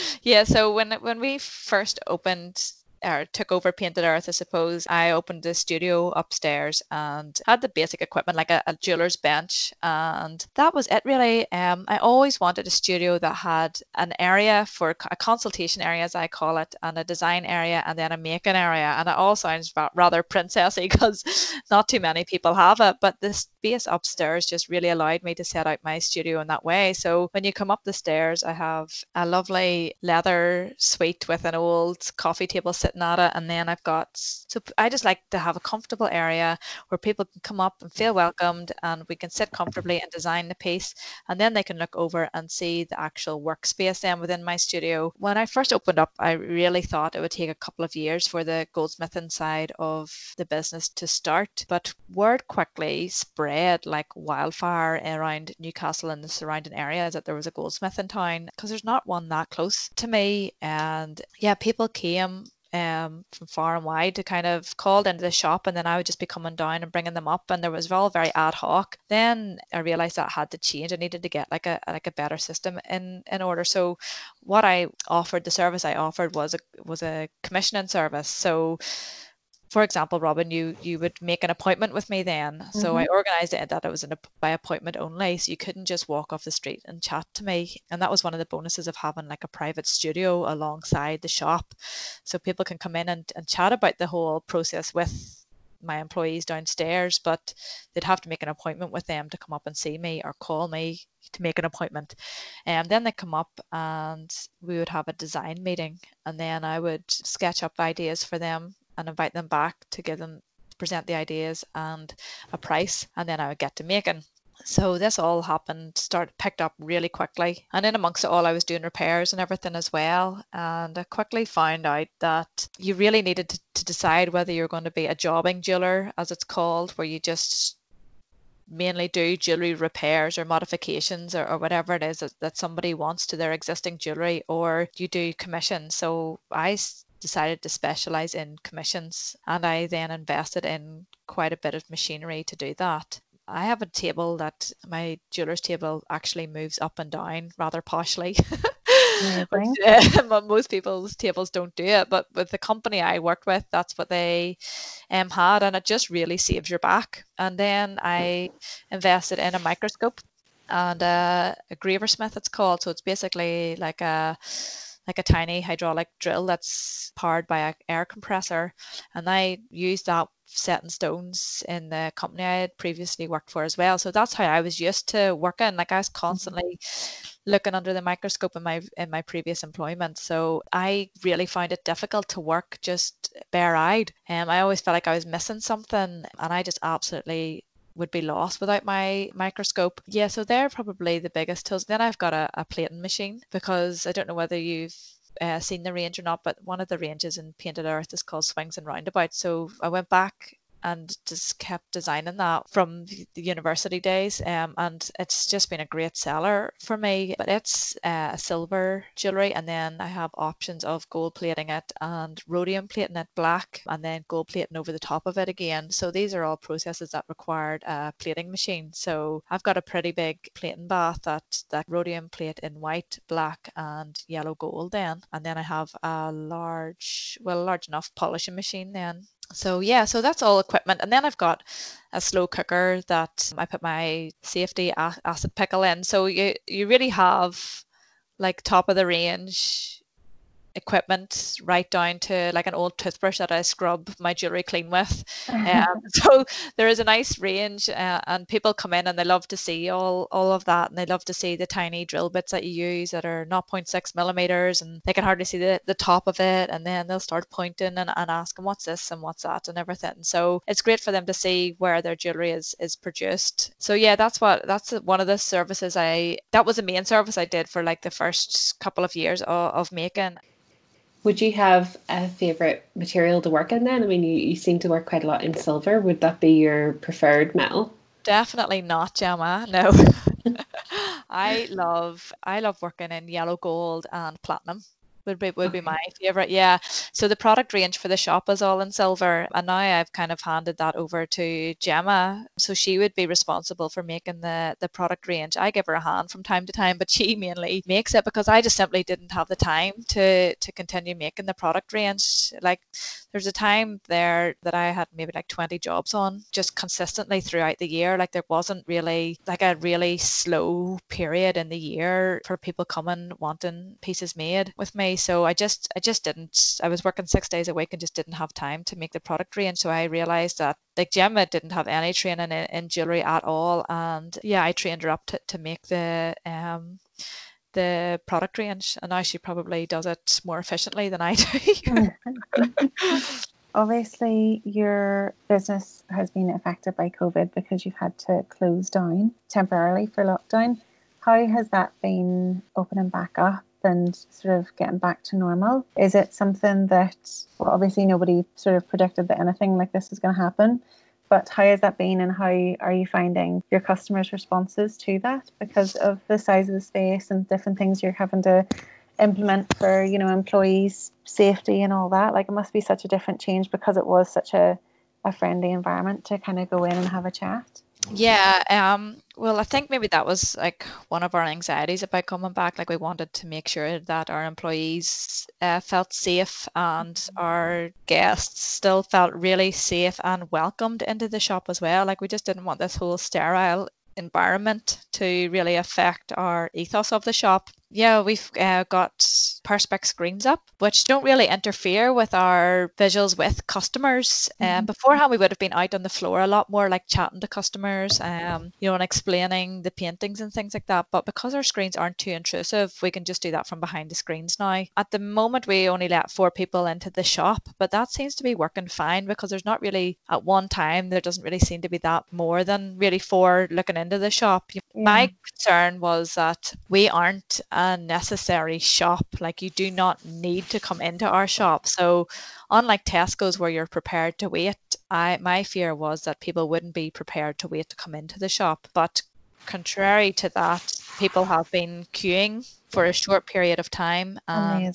yeah, so when when we first opened or took over Painted Earth, I suppose, I opened a studio upstairs and had the basic equipment like a, a jeweler's bench, and that was it really. Um, I always wanted a studio that had an area for a consultation area, as I call it, and a design area, and then a making area, and it all sounds rather princessy because not too many people have it. But the space upstairs just really allowed me to set out my studio in that way. So when you come up the stairs, I have a lovely leather suite with an old coffee table sitting. And then I've got, so I just like to have a comfortable area where people can come up and feel welcomed and we can sit comfortably and design the piece. And then they can look over and see the actual workspace then within my studio. When I first opened up, I really thought it would take a couple of years for the goldsmithing side of the business to start. But word quickly spread like wildfire around Newcastle and the surrounding areas that there was a goldsmith in town because there's not one that close to me. And yeah, people came um, from far and wide to kind of called into the shop and then I would just be coming down and bringing them up and there was all very ad hoc. Then I realized that had to change. I needed to get like a like a better system in in order. So what I offered, the service I offered was a was a commissioning service. So for example, Robin, you you would make an appointment with me then. Mm-hmm. So I mm-hmm. organized it that it was an, by appointment only, so you couldn't just walk off the street and chat to me. And that was one of the bonuses of having like a private studio alongside the shop, so people can come in and, and chat about the whole process with my employees downstairs, but they'd have to make an appointment with them to come up and see me or call me to make an appointment. And then they come up and we would have a design meeting and then I would sketch up ideas for them and invite them back to give them present the ideas and a price and then I would get to making. So this all happened, started picked up really quickly. And in amongst it all I was doing repairs and everything as well. And I quickly found out that you really needed to, to decide whether you're going to be a jobbing jeweler as it's called, where you just mainly do jewelry repairs or modifications or, or whatever it is that, that somebody wants to their existing jewelry or you do commissions so i decided to specialize in commissions and I then invested in quite a bit of machinery to do that. I have a table that my jeweler's table actually moves up and down rather poshly. Which, uh, most people's tables don't do it, but with the company I worked with, that's what they um, had, and it just really saves your back. And then I invested in a microscope and uh, a GraverSmith, it's called. So it's basically like a like a tiny hydraulic drill that's powered by an air compressor. And I used that setting stones in the company I had previously worked for as well. So that's how I was used to working. Like I was mm-hmm. constantly looking under the microscope in my in my previous employment. So I really found it difficult to work just bare eyed. Um, I always felt like I was missing something and I just absolutely would be lost without my microscope. Yeah, so they're probably the biggest tools. Then I've got a, a plating machine because I don't know whether you've uh, seen the range or not, but one of the ranges in Painted Earth is called Swings and Roundabouts. So I went back and just kept designing that from the university days. Um, and it's just been a great seller for me. But it's uh, silver jewelry, and then I have options of gold plating it and rhodium plating it black, and then gold plating over the top of it again. So these are all processes that required a plating machine. So I've got a pretty big plating bath that that rhodium plate in white, black, and yellow gold. Then, and then I have a large, well, large enough polishing machine then So yeah, so that's all equipment, and then I've got a slow cooker that I put my safety acid pickle in. So you you really have like top of the range equipment right down to like an old toothbrush that I scrub my jewelry clean with. Um, so there is a nice range, uh, and people come in and they love to see all all of that, and they love to see the tiny drill bits that you use that are 0.6 millimeters, and they can hardly see the, the top of it, and then they'll start pointing and, and asking what's this and what's that and everything. So it's great for them to see where their jewelry is is produced. So yeah, that's what that's one of the services I that was the main service I did for like the first couple of years of, of making. Would you have a favourite material to work in then? I mean, you, you seem to work quite a lot in silver. Would that be your preferred metal? Definitely not, Gemma. No. I love I love working in yellow gold and platinum would be would be my favorite. Yeah. So the product range for the shop is all in silver, and now I've kind of handed that over to Gemma. So she would be responsible for making the the product range. I give her a hand from time to time, but she mainly makes it because I just simply didn't have the time to to continue making the product range. Like there's a time there that I had maybe like 20 jobs on just consistently throughout the year. Like there wasn't really like a really slow period in the year for people coming wanting pieces made with me so I just I just didn't I was working six days a week and just didn't have time to make the product range so I realized that like Gemma didn't have any training in, in jewelry at all and yeah I trained her up to, to make the um the product range and now she probably does it more efficiently than I do. Obviously, your business has been affected by COVID because you've had to close down temporarily for lockdown. How has that been opening back up? And sort of getting back to normal? Is it something that, well, obviously nobody sort of predicted that anything like this was going to happen, but how has that been and how are you finding your customers' responses to that because of the size of the space and different things you're having to implement for, you know, employees' safety and all that? Like it must be such a different change because it was such a, a friendly environment to kind of go in and have a chat. Yeah, um, well, I think maybe that was like one of our anxieties about coming back. Like we wanted to make sure that our employees uh, felt safe and our guests still felt really safe and welcomed into the shop as well. Like we just didn't want this whole sterile environment to really affect our ethos of the shop. Yeah, we've uh, got Perspex screens up, which don't really interfere with our visuals with customers. Um, mm-hmm. Um, beforehand, we would have been out on the floor a lot more, like chatting to customers, um, you know, and explaining the paintings and things like that. But because our screens aren't too intrusive, we can just do that from behind the screens now. At the moment, we only let four people into the shop, but that seems to be working fine because there's not really at one time there doesn't really seem to be that more than really four looking into the shop. Yeah. My concern was that we aren't necessary shop. Like you do not need to come into our shop. So unlike Tesco's where you're prepared to wait, I my fear was that people wouldn't be prepared to wait to come into the shop. But contrary to that, people have been queuing for a short period of time. Um,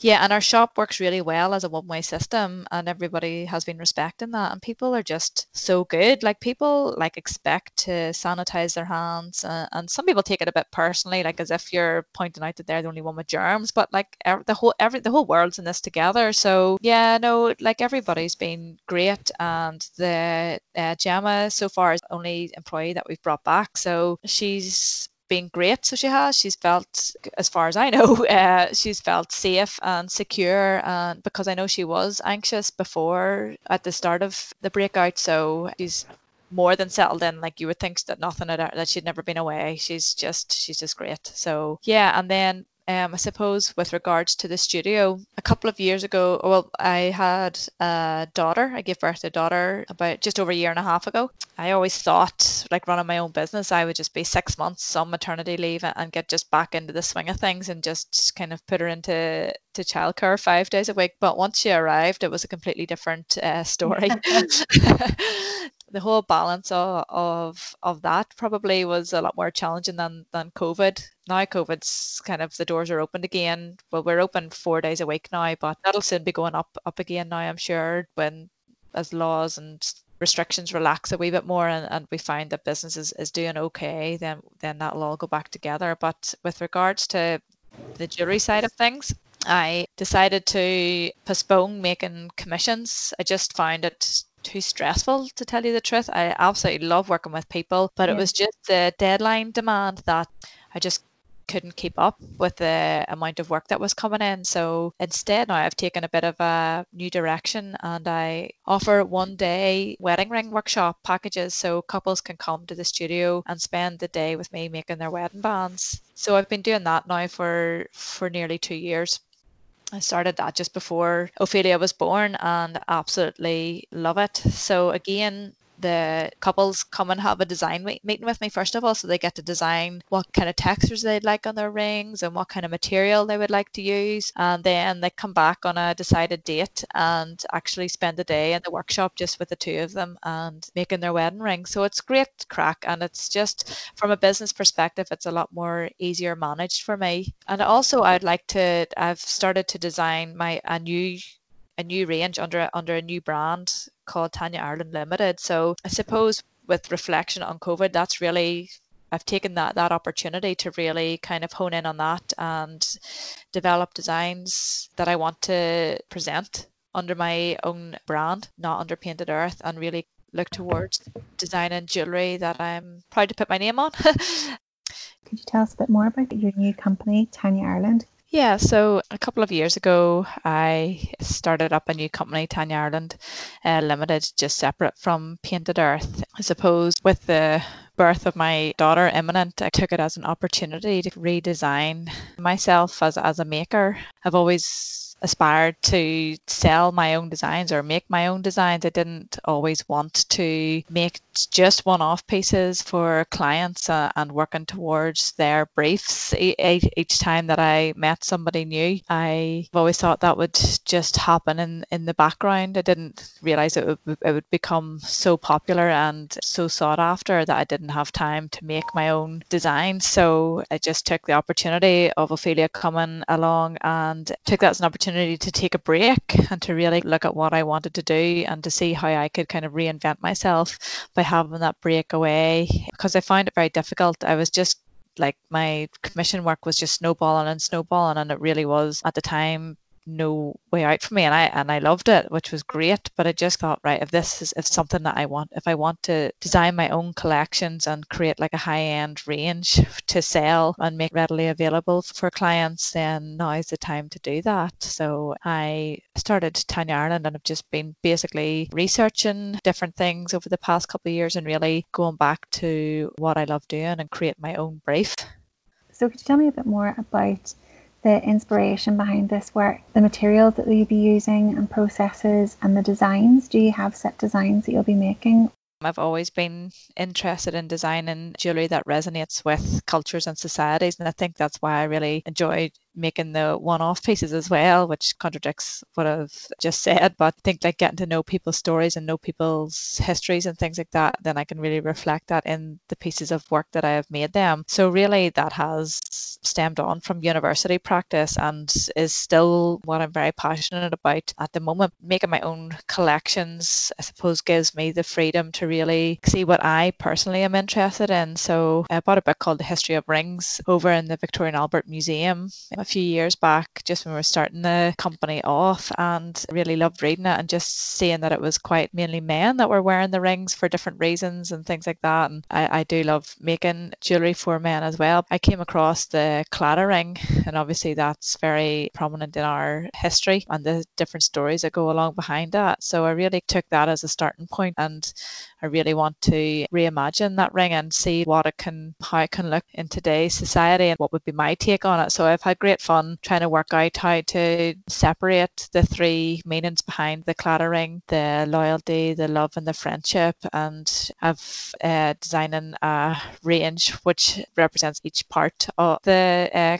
yeah, and our shop works really well as a one way system, and everybody has been respecting that. And people are just so good. Like people like expect to sanitize their hands, uh, and some people take it a bit personally, like as if you're pointing out that they're the only one with germs. But like the whole every the whole world's in this together. So yeah, no, like everybody's been great, and the uh, Gemma so far is the only employee that we've brought back. So she's been great. So she has. She's felt, as far as I know, uh, she's felt safe and secure. And because I know she was anxious before at the start of the breakout, so she's more than settled in. Like you would think that nothing had, that she'd never been away. She's just she's just great. So yeah, and then um, I suppose with regards to the studio, a couple of years ago, well, I had a daughter. I gave birth to a daughter about just over a year and a half ago. I always thought, like running my own business, I would just be six months on maternity leave and get just back into the swing of things and just kind of put her into to childcare five days a week. But once she arrived, it was a completely different uh, story. the whole balance of, of of that probably was a lot more challenging than than COVID. Now COVID's kind of the doors are opened again. Well, we're open four days a week now, but that'll soon be going up up again now. I'm sure when as laws and restrictions relax a wee bit more and, and we find that business is, is doing okay, then then that'll all go back together. But with regards to the jewelry side of things, I decided to postpone making commissions. I just found it too stressful to tell you the truth. I absolutely love working with people, but yeah. it was just the deadline demand that I just couldn't keep up with the amount of work that was coming in. So instead, now I've taken a bit of a new direction and I offer one day wedding ring workshop packages so couples can come to the studio and spend the day with me making their wedding bands. So I've been doing that now for for nearly 2 years. I started that just before Ophelia was born and absolutely love it. So again, the couples come and have a design meeting with me first of all so they get to design what kind of textures they'd like on their rings and what kind of material they would like to use. And then they come back on a decided date and actually spend the day in the workshop just with the two of them and making their wedding ring. So it's great crack and it's just from a business perspective it's a lot more easier managed for me. And also I'd like to I've started to design my a new a new range under under a new brand called Tanya Ireland Limited. So I suppose with reflection on COVID, that's really I've taken that that opportunity to really kind of hone in on that and develop designs that I want to present under my own brand, not under Painted Earth, and really look towards designing jewelry that I'm proud to put my name on. Could you tell us a bit more about your new company, Tanya Ireland? Yeah, so a couple of years ago, I started up a new company, Tanya Ireland uh, Limited, just separate from Painted Earth. I suppose with the birth of my daughter imminent, I took it as an opportunity to redesign myself as, as a maker. I've always aspired to sell my own designs or make my own designs. I didn't always want to make just one off pieces for clients uh, and working towards their briefs each time that I met somebody new. I've always thought that would just happen in, in the background. I didn't realize it would, it would become so popular and so sought after that I didn't have time to make my own designs. So I just took the opportunity of Ophelia coming along and took that as an opportunity opportunity to take a break and to really look at what I wanted to do and to see how I could kind of reinvent myself by having that break away because I found it very difficult. I was just like my commission work was just snowballing and snowballing and it really was at the time no way out for me and I and I loved it which was great but I just thought right if this is if something that I want if I want to design my own collections and create like a high end range to sell and make readily available for clients then now is the time to do that. So I started Tanya Ireland and I've just been basically researching different things over the past couple of years and really going back to what I love doing and create my own brief. So could you tell me a bit more about the inspiration behind this work, the materials that you'll be using and processes and the designs? Do you have set designs that you'll be making? I've always been interested in designing jewellery that resonates with cultures and societies, and I think that's why I really enjoy making the one-off pieces as well, which contradicts what I've just said. But I think like getting to know people's stories and know people's histories and things like that, then I can really reflect that in the pieces of work that I have made them. So really, that has stemmed on from university practice and is still what I'm very passionate about at the moment. Making my own collections, I suppose, gives me the freedom to really see what I personally am interested in. So I bought a book called The History of Rings over in the Victoria and Albert Museum a few years back, just when we were starting the company off, and really loved reading it and just seeing that it was quite mainly men that were wearing the rings for different reasons and things like that. And I, I do love making jewellery for men as well. I came across the Claddagh ring, and obviously that's very prominent in our history and the different stories that go along behind that. So I really took that as a starting point and I really want to reimagine that ring and see what it can, how it can look in today's society and what would be my take on it. So I've had great fun trying to work out how to separate the three meanings behind the Claddagh ring, the loyalty, the love and the friendship. And I've uh, designing a range which represents each part of the uh,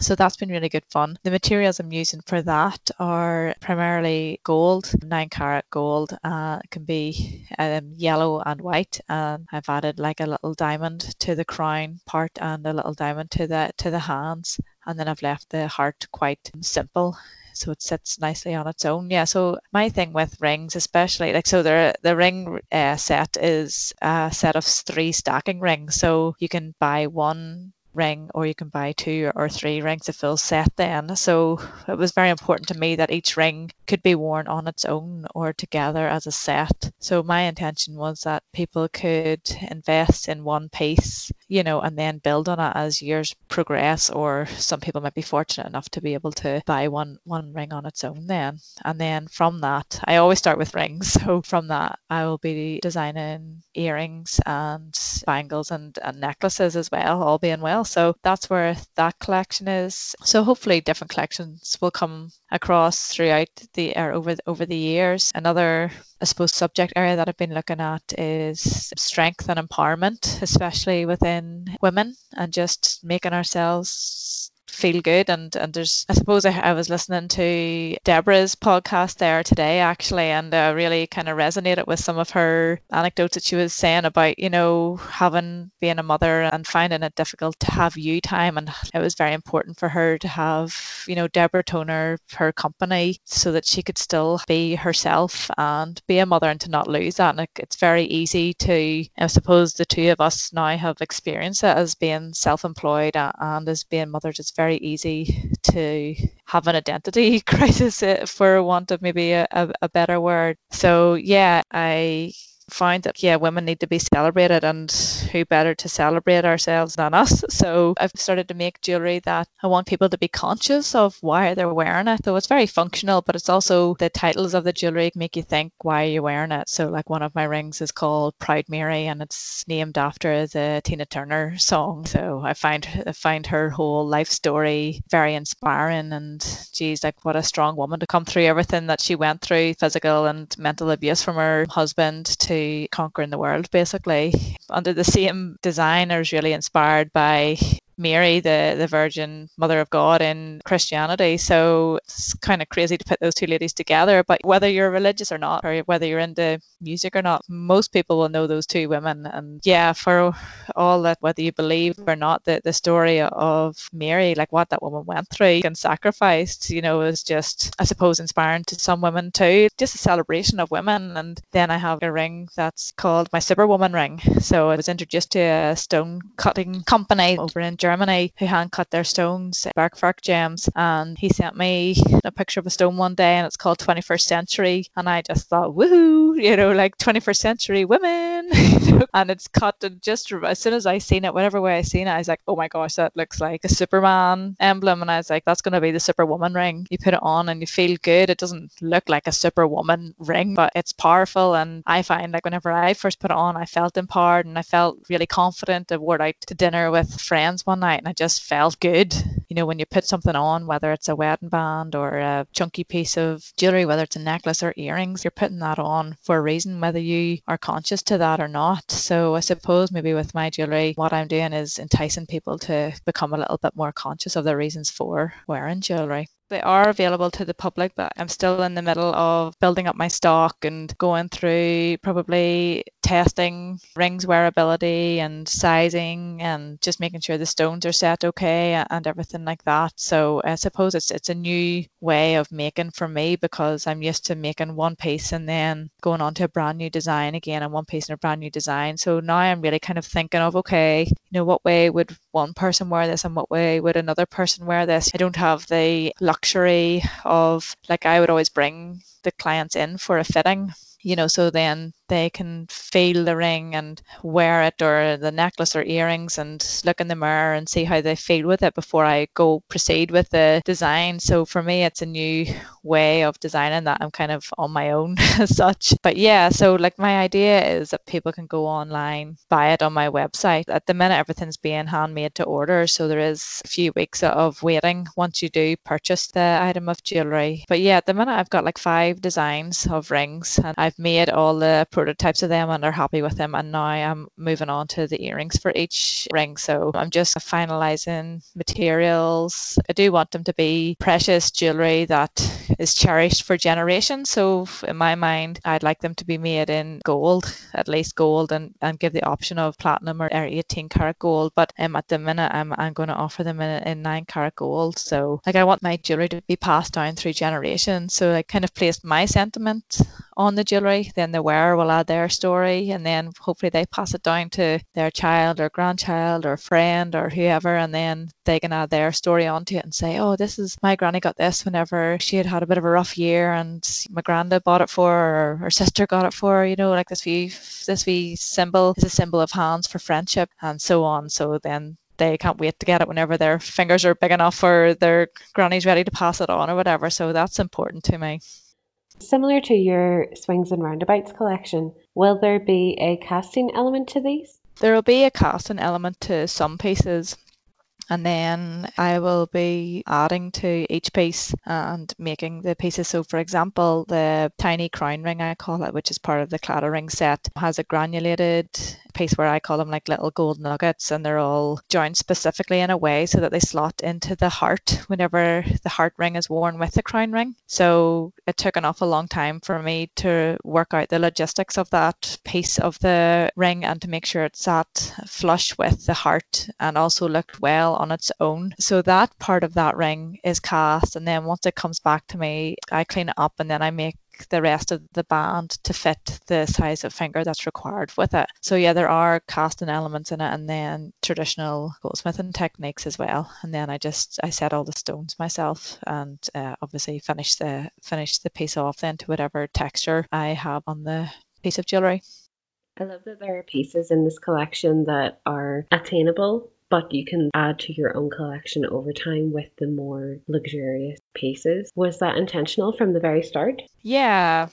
so that's been really good fun. The materials I'm using for that are primarily gold, nine carat gold. Uh, can be um, yellow and white, and I've added like a little diamond to the crown part and a little diamond to the to the hands, and then I've left the heart quite simple so it sits nicely on its own. Yeah. So my thing with rings, especially like so, the the ring uh, set is a set of three stacking rings. So you can buy one ring or you can buy two or three rings a full set then. So it was very important to me that each ring could be worn on its own or together as a set. So my intention was that people could invest in one piece you know and then build on it as years progress or some people might be fortunate enough to be able to buy one one ring on its own then. And then from that I always start with rings. So from that I will be designing earrings and bangles and, and necklaces as well all being well so that's where that collection is. So hopefully different collections will come across throughout the or over over the years. Another I suppose subject area that I've been looking at is strength and empowerment, especially within women and just making ourselves feel good. And and there's I suppose I, I was listening to Deborah's podcast there today actually and uh, really kind of resonated with some of her anecdotes that she was saying about you know having being a mother and finding it difficult to have you time. And it was very important for her to have you know Deborah Toner her company so that she could still be herself and be a mother and to not lose that. And it, it's very easy to I suppose the two of us now have experienced it as being self-employed and as being mothers. It's very easy to have an identity crisis, uh, for want of maybe a, a, better word. So, yeah, I find that yeah women need to be celebrated and who better to celebrate ourselves than us? So i've started to make jewelry that i want people to be conscious of why they're wearing it. Though it's very functional but it's also the titles of the jewelry make you think why you're wearing it. So like one of my rings is called proud mary and it's named after the tina turner song. So i find i find her whole life story very inspiring and geez like what a strong woman to come through everything that she went through physical and mental abuse from her husband to conquering the world basically under the same design. I was really inspired by Mary, the, the Virgin Mother of God in Christianity. So it's kind of crazy to put those two ladies together. But whether you're religious or not, or whether you're into music or not, most people will know those two women. And yeah, for all that, whether you believe or not, the, the story of Mary, like what that woman went through and sacrificed, you know, is just, I suppose, inspiring to some women too. Just a celebration of women. And then I have a ring that's called my Superwoman ring. So I was introduced to a stone cutting company over in Germany Germany who hand cut their stones, Bergwerk Gems, and he sent me a picture of a stone one day and it's called 21st Century. And I just thought, woohoo, you know, like 21st century women. and it's cut and just as soon as I seen it, whatever way I seen it, I was like, oh my gosh, that looks like a Superman emblem. And I was like, that's going to be the Superwoman ring. You put it on and you feel good. It doesn't look like a Superwoman ring, but it's powerful. And I find like whenever I first put it on, I felt empowered and I felt really confident. I wore it out to dinner with friends one night and I just felt good. You know, when you put something on, whether it's a wedding band or a chunky piece of jewelry, whether it's a necklace or earrings, you're putting that on for a reason, whether you are conscious to that or not. So I suppose maybe with my jewelry, what I'm doing is enticing people to become a little bit more conscious of their reasons for wearing jewelry they are available to the public, but I'm still in the middle of building up my stock and going through probably testing rings wearability and sizing and just making sure the stones are set okay and everything like that. So I suppose it's it's a new way of making for me because I'm used to making one piece and then going on to a brand new design again and one piece and a brand new design. So now I'm really kind of thinking of okay, you know, what way would one person wear this and what way would another person wear this? I don't have the luxury of like I would always bring the clients in for a fitting you know, so then they can feel the ring and wear it or the necklace or earrings and look in the mirror and see how they feel with it before I go proceed with the design. So for me, it's a new way of designing that I'm kind of on my own as such. But yeah, so like my idea is that people can go online, buy it on my website. At the minute, everything's being handmade to order. So there is a few weeks of waiting once you do purchase the item of jewelry. But yeah, at the minute, I've got like five designs of rings and I've made all the prototypes of them and are happy with them. And now I'm moving on to the earrings for each ring. So I'm just finalizing materials. I do want them to be precious jewelry that is cherished for generations. So in my mind, I'd like them to be made in gold, at least gold, and, and give the option of platinum or, 18 karat gold. But um, at the minute, I'm, I'm going to offer them in, in 9 karat gold. So like I want my jewelry to be passed down through generations. So I kind of placed my sentiment on the jewellery, then the wearer will add their story and then hopefully they pass it down to their child or grandchild or friend or whoever and then they can add their story onto it and say, oh, this is my granny got this whenever she had had a bit of a rough year and my granda bought it for her or her sister got it for her, you know, like this wee, this wee symbol is a symbol of hands for friendship and so on. So then they can't wait to get it whenever their fingers are big enough or their granny's ready to pass it on or whatever. So that's important to me. Similar to your swings and roundabouts collection, will there be a casting element to these? There will be a casting element to some pieces and then I will be adding to each piece and making the pieces. So, for example, the tiny crown ring, I call it, which is part of the claddagh ring set, has a granulated piece where I call them like little gold nuggets, and they're all joined specifically in a way so that they slot into the heart whenever the heart ring is worn with the crown ring. So, it took an awful long time for me to work out the logistics of that piece of the ring and to make sure it sat flush with the heart and also looked well on its own. So that part of that ring is cast, and then once it comes back to me, I clean it up and then I make the rest of the band to fit the size of finger that's required with it. So yeah, there are casting elements in it and then traditional goldsmithing techniques as well. And then I just I set all the stones myself and uh, obviously finish the finish the piece off then to whatever texture I have on the piece of jewelry. I love that there are pieces in this collection that are attainable but you can add to your own collection over time with the more luxurious pieces. Was that intentional from the very start? Yeah,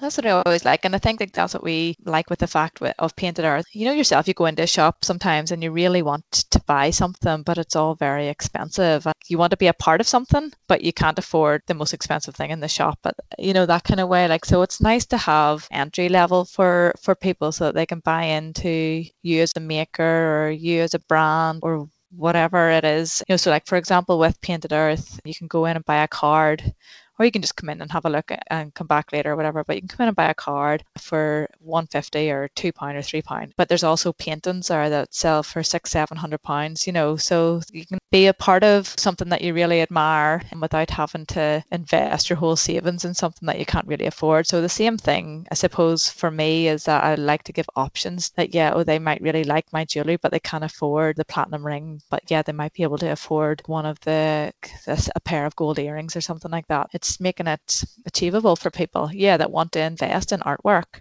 that's what I always like, and I think that that's what we like with the fact of painted earth. You know yourself, you go into a shop sometimes and you really want to buy something, but it's all very expensive. You want to be a part of something, but you can't afford the most expensive thing in the shop. But you know that kind of way. Like so, it's nice to have entry level for for people so that they can buy into you as a maker or you as a brand or whatever it is. You know, so like for example, with Painted Earth, you can go in and buy a card or you can just come in and have a look and come back later or whatever. But you can come in and buy a card for 150 or two pound or three pound. But there's also paintings there that sell for six, seven hundred pounds, you know. So you can be a part of something that you really admire and without having to invest your whole savings in something that you can't really afford. So the same thing, I suppose, for me is that I like to give options that yeah, oh they might really like my jewelry, but they can't afford the platinum ring. But yeah, they might be able to afford one of the a pair of gold earrings or something like that. It's making it achievable for people, yeah, that want to invest in artwork.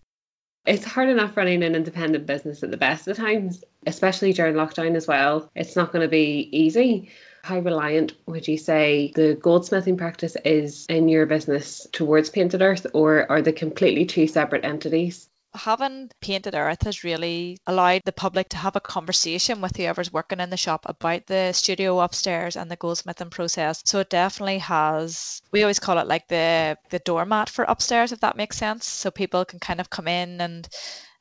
It's hard enough running an independent business at the best of times, especially during lockdown as well. It's not going to be easy. How reliant would you say the goldsmithing practice is in your business towards Painted Earth, or are they completely two separate entities? Having painted earth has really allowed the public to have a conversation with whoever's working in the shop about the studio upstairs and the goldsmithing process. So it definitely has we always call it like the the doormat for upstairs if that makes sense. So people can kind of come in and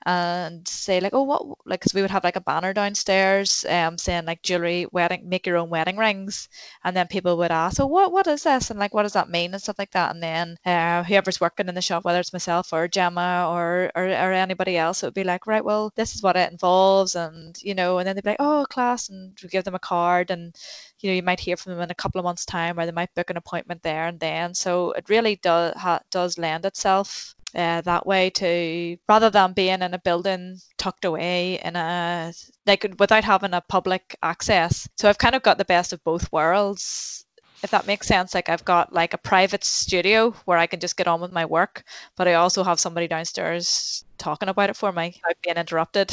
and say like oh what like because we would have like a banner downstairs um saying like jewelry wedding make your own wedding rings and then people would ask oh what what is this? and like what does that mean? and stuff like that and then uh, whoever's working in the shop whether it's myself or Gemma or, or or anybody else it would be like right well this is what it involves and you know and then they'd be like oh class and we give them a card and you know you might hear from them in a couple of months time or they might book an appointment there and then so it really does ha- does lend itself uh, that way to rather than being in a building tucked away in a like without having a public access. So I've kind of got the best of both worlds if that makes sense. Like I've got like a private studio where I can just get on with my work, but I also have somebody downstairs talking about it for me without being interrupted.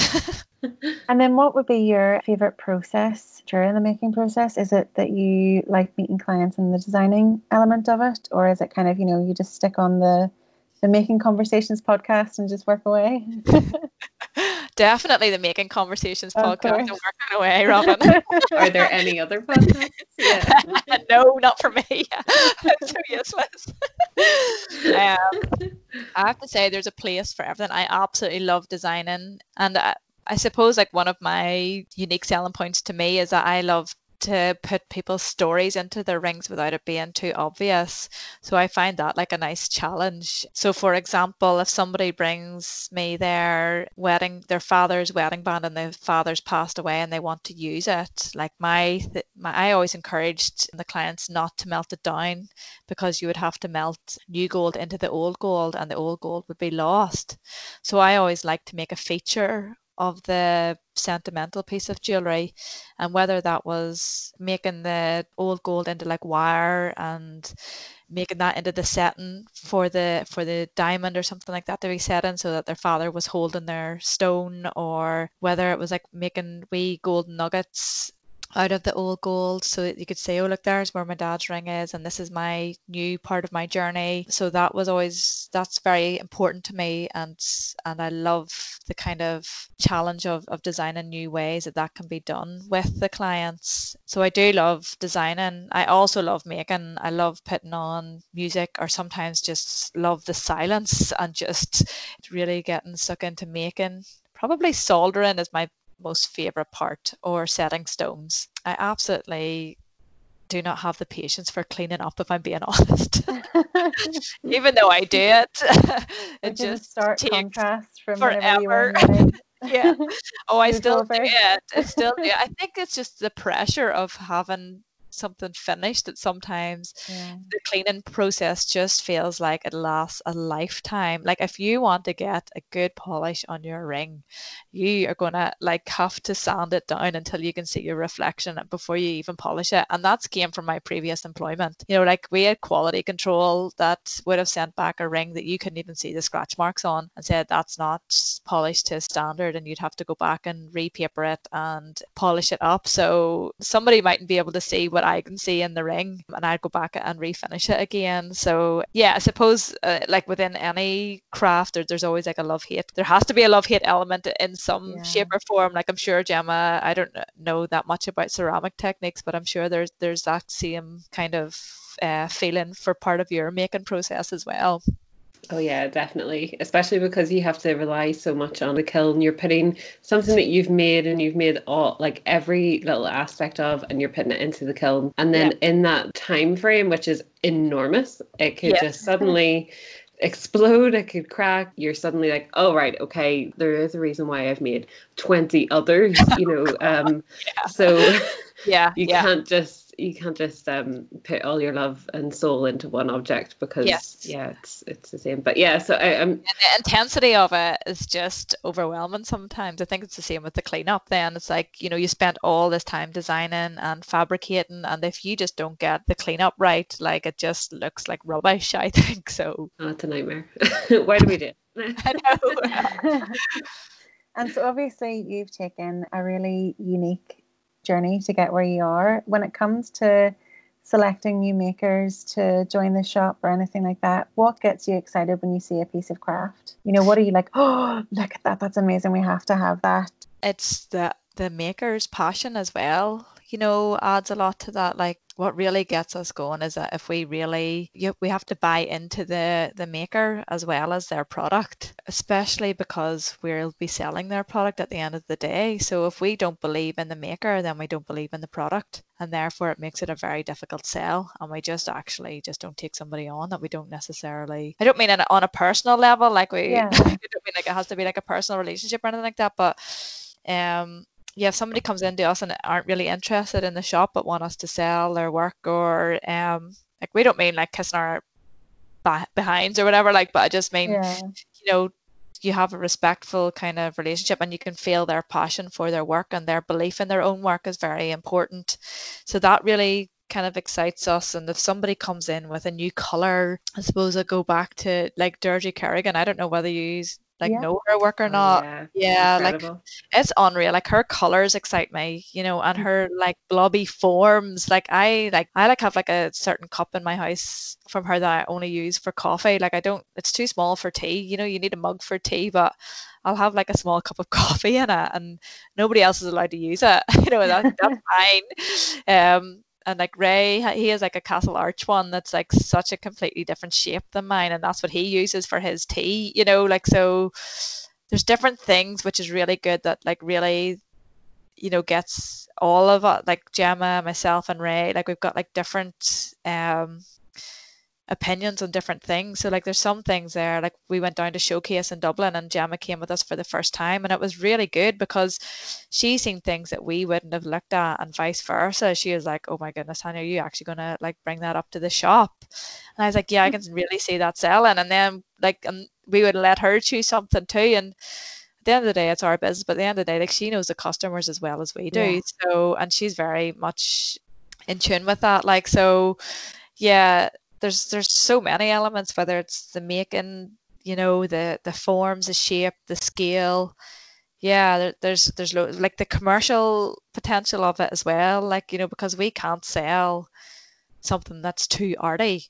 and then what would be your favorite process during the making process? Is it that you like meeting clients and the designing element of it? Or is it kind of, you know, you just stick on the the Making Conversations podcast and just work away? Definitely the Making Conversations podcast and working away, Robin. Are there any other podcasts? Yeah. no, not for me. so useless. Um, I have to say, there's a place for everything. I absolutely love designing, and I, I suppose like one of my unique selling points to me is that I love to put people's stories into their rings without it being too obvious. So I find that like a nice challenge. So for example, if somebody brings me their wedding, their father's wedding band and the father's passed away and they want to use it, like my, my I always encouraged the clients not to melt it down because you would have to melt new gold into the old gold and the old gold would be lost. So I always like to make a feature of the sentimental piece of jewelry and whether that was making the old gold into like wire and making that into the setting for the for the diamond or something like that to be set in so that their father was holding their stone or whether it was like making wee gold nuggets out of the old gold so that you could say, oh, look, there's where my dad's ring is, and this is my new part of my journey. So that was always that's very important to me, and and I love the kind of challenge of of designing new ways that that can be done with the clients. So I do love designing. I also love making. I love putting on music, or sometimes just love the silence and just really getting stuck into making probably soldering is my most favorite part or setting stones. I absolutely do not have the patience for cleaning up if I'm being honest. Even though I do it, it just start takes contrast from forever. yeah. Oh, I still do it. I still do. I think it's just the pressure of having something finished that sometimes yeah. the cleaning process just feels like it lasts a lifetime. Like if you want to get a good polish on your ring you are going to like have to sand it down until you can see your reflection before you even polish it. And that's came from my previous employment. You know like we had quality control that would have sent back a ring that you couldn't even see the scratch marks on and said that's not polished to standard and you'd have to go back and repaper it and polish it up. So somebody mightn't be able to see what I can see in the ring and I'd go back and refinish it again. So yeah, I suppose uh, like within any craft, there, there's always like a love hate. There has to be a love hate element in some yeah. shape or form. Like I'm sure Gemma, I don't know that much about ceramic techniques, but I'm sure there's there's that same kind of uh, feeling for part of your making process as well. Oh yeah, definitely. Especially because you have to rely so much on the kiln. You're putting something that you've made and you've made all like every little aspect of and you're putting it into the kiln. And then yeah. in that time frame, which is enormous, it could yeah. just suddenly explode, it could crack. You're suddenly like, oh right, okay, there is a reason why I've made 20 others, you know. Um yeah. so yeah, you can't just you can't just um, put all your love and soul into one object because yes. yeah it's it's the same. But yeah so I, am the intensity of it is just overwhelming sometimes. I think it's the same with the cleanup then. It's like you know you spent all this time designing and fabricating and if you just don't get the cleanup right like it just looks like rubbish I think so. Oh, it's a nightmare. Why do we do it? I know. And so obviously you've taken a really unique journey to get where you are. When it comes to selecting new makers to join the shop or anything like that, what gets you excited when you see a piece of craft? You know, what are you like, oh, look at that, that's amazing, we have to have that? It's the the maker's passion as well, you know, adds a lot to that. Like what really gets us going is that if we really you, we have to buy into the the maker as well as their product especially because we'll be selling their product at the end of the day so if we don't believe in the maker then we don't believe in the product and therefore it makes it a very difficult sell and we just actually just don't take somebody on that we don't necessarily i don't mean on a personal level like we yeah. I don't mean like it has to be like a personal relationship or anything like that but um yeah, if somebody comes into us and aren't really interested in the shop but want us to sell their work or um like we don't mean like kissing our behinds or whatever like but I just mean yeah. you know you have a respectful kind of relationship and you can feel their passion for their work and their belief in their own work is very important so that really kind of excites us and if somebody comes in with a new color i suppose i go back to like Dergie Kerrigan I don't know whether you like yeah. know her work or oh, not. yeah, yeah like it's unreal. Like her colors excite me, you know, and her like blobby forms. Like I like I like have like a certain cup in my house from her that I only use for coffee. Like I don't it's too small for tea. You know, you need a mug for tea, but I'll have like a small cup of coffee in it and nobody else is allowed to use it. you know, that, that's fine. Um and like Ray, he has like a Castle Arch one that's like such a completely different shape than mine, and that's what he uses for his tea. You know, like so. There's different things which is really good that like really you know gets all of it like Gemma, myself, and Ray. Like we've got like different um opinions on different things. So like there's some things there, like we went down to showcase in Dublin and Gemma came with us for the first time and it was really good because she seen things that we wouldn't have looked at and vice versa. She was like, Oh my goodness, Tanya, are you actually gonna like bring that up to the shop? And I was like, Yeah, I can really see that selling and then like and we would let her choose something too and at the end of the day it's our business but at the end of the day like she knows the customers as well as we do yeah. so and she's very much in tune with that like so yeah there's there's so many elements, whether it's the making, you know, the the forms, the shape, the scale. Yeah, there, there's there's lo- like the commercial potential of it as well. Like you know, because we can't sell something that's too arty.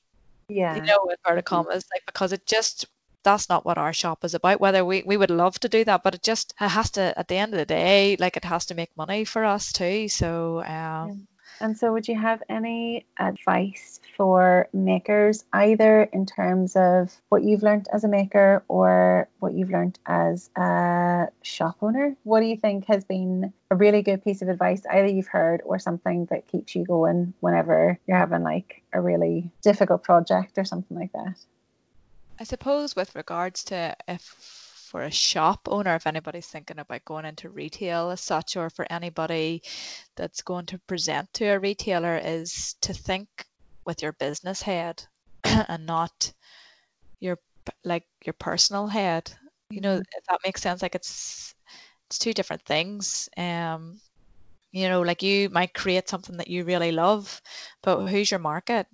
Yeah. You know, inverted commas, like because it just that's not what our shop is about. Whether we, we would love to do that, but it just it has to at the end of the day, like it has to make money for us too. So um, and so, would you have any advice for makers, either in terms of what you've learned as a maker or what you've learned as a shop owner? What do you think has been a really good piece of advice, either you've heard or something that keeps you going whenever you're having like a really difficult project or something like that? I suppose with regards to if for a shop owner if anybody's thinking about going into retail as such or for anybody that's going to present to a retailer is to think with your business head and not your like your personal head. You know mm-hmm. if that makes sense like it's it's two different things. Um you know like you might create something that you really love but who's your market?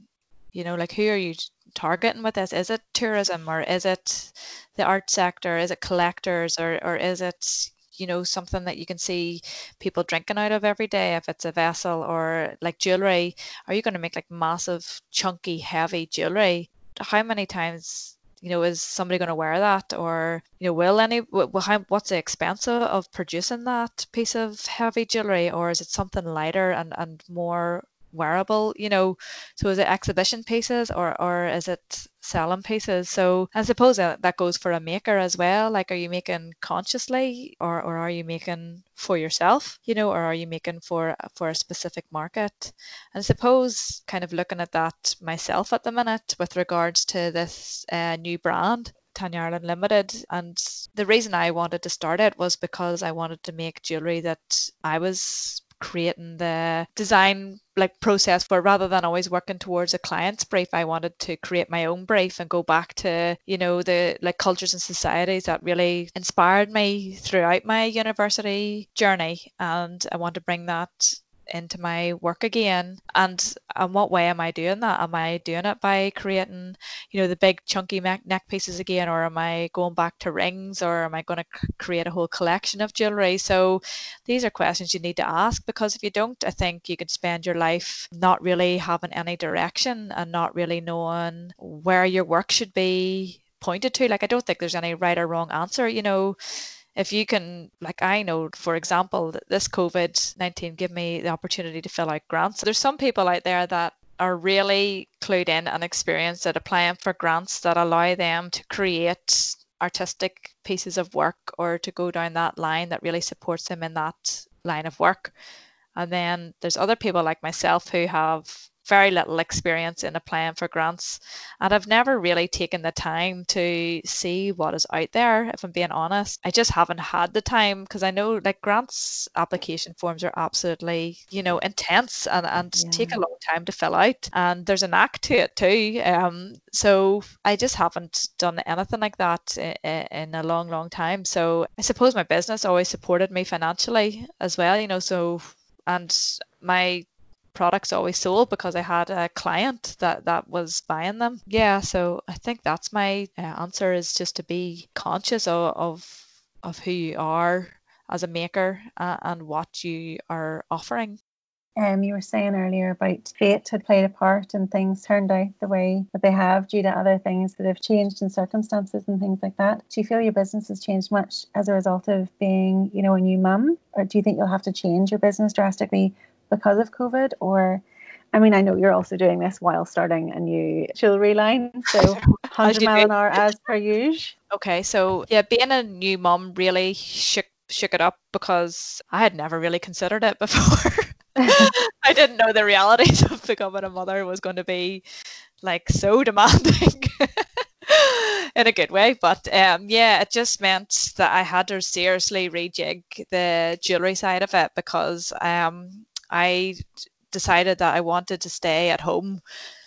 You know like who are you targeting with this? Is it tourism or is it the art sector? Is it collectors or, or is it you know something that you can see people drinking out of every day if it's a vessel or like jewelry are you going to make like massive chunky heavy jewelry how many times you know is somebody going to wear that or you know will any what's the expense of producing that piece of heavy jewelry or is it something lighter and and more wearable you know so is it exhibition pieces or or is it selling pieces so i suppose that, that goes for a maker as well like are you making consciously or, or are you making for yourself you know or are you making for for a specific market and suppose kind of looking at that myself at the minute with regards to this uh, new brand Tanya Ireland Limited. And the reason I wanted to start it was because I wanted to make jewelry that I was creating the design like process for rather than always working towards a client's brief. I wanted to create my own brief and go back to you know the like cultures and societies that really inspired me throughout my university journey. And i want to bring that into my work again. And in what way am I doing that? Am I doing it by creating, you know, the big chunky neck pieces again, or am I going back to rings, or am I going to create a whole collection of jewelry? So these are questions you need to ask because if you don't, I think you could spend your life not really having any direction and not really knowing where your work should be pointed to. Like I don't think there's any right or wrong answer. You know, if you can like i know for example this covid-19 gave me the opportunity to fill out grants. There's some people out there that are really clued in and experienced at applying for grants that allow them to create artistic pieces of work or to go down that line that really supports them in that line of work. And then there's other people like myself who have very little experience in applying for grants and I've never really taken the time to see what is out there if I'm being honest I just haven't had the time because I know like grants application forms are absolutely you know intense and, and yeah. take a long time to fill out and there's an act to it too um, so I just haven't done anything like that in, in a long long time so I suppose my business always supported me financially as well you know so and my products always sold because I had a client that that was buying them. Yeah, so I think that's my uh, answer is just to be conscious of of, of who you are as a maker uh, and what you are offering. Um, you were saying earlier about fate had played a part and things turned out the way that they have due to other things that have changed in circumstances and things like that. Do you feel your business has changed much as a result of being, you know, a new mum? Or do you think you'll have to change your business drastically because of COVID? Or, I mean, I know you're also doing this while starting a new jewelry line, so 100 mile an hour as per usual. Okay, so yeah, being a new mom really shook shook it up because I had never really considered it before. I didn't know the realities of becoming a mother was going to be like so demanding in a good way. But um, yeah, it just meant that I had to seriously rejig the jewelry side of it because um, I decided that I wanted to stay at home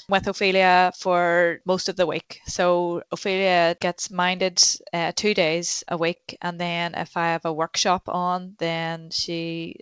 with Ophelia for most of the week. So Ophelia gets minded uh, two days a week, and then if I have a workshop on, then she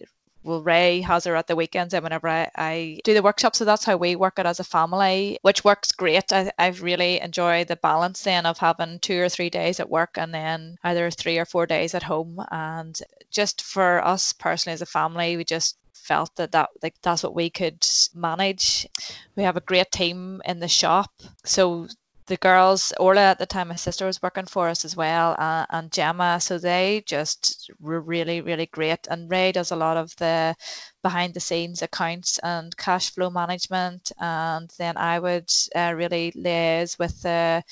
well, Ray has her at the weekends and whenever I, I do the workshop. So that's how we work it as a family, which works great. I, I really enjoy the balance then of having two or three days at work and then either three or four days at home. And just for us personally as a family, we just felt that that like that's what we could manage. We have a great team in the shop, so the girls, Orla at the time, my sister was working for us as well, uh, and Gemma. So they just were really, really great. And Ray does a lot of the behind the scenes accounts and cash flow management. And then I would uh, really liaise with the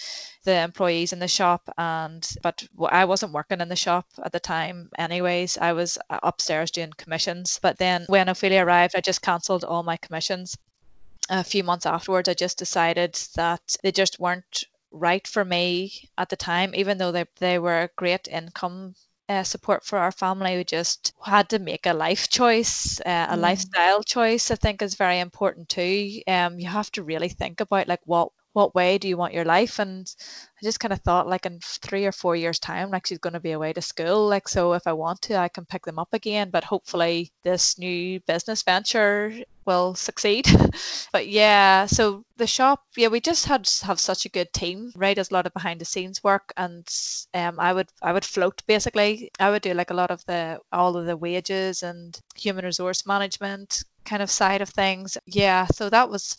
the employees in the shop. And but I wasn't working in the shop at the time, anyways. I was uh, upstairs doing commissions. But then when Ophelia arrived, I just cancelled all my commissions a few months afterwards, I just decided that they just weren't right for me at the time, even though they, they were great income uh, support for our family. We just had to make a life choice, uh, a mm. lifestyle choice. I think is very important too. Um, you have to really think about like what what way do you want your life? And i just kind of thought like in three or four years time like she's going to be away to school. Like so if i want to i can pick them up again but hopefully this new business venture will succeed. But yeah so the shop yeah we just had have such a good team Ray does a lot of behind the scenes work and um, i would i would float basically. I would do like a lot of the all of the wages and human resource management kind of side of things. Yeah so that was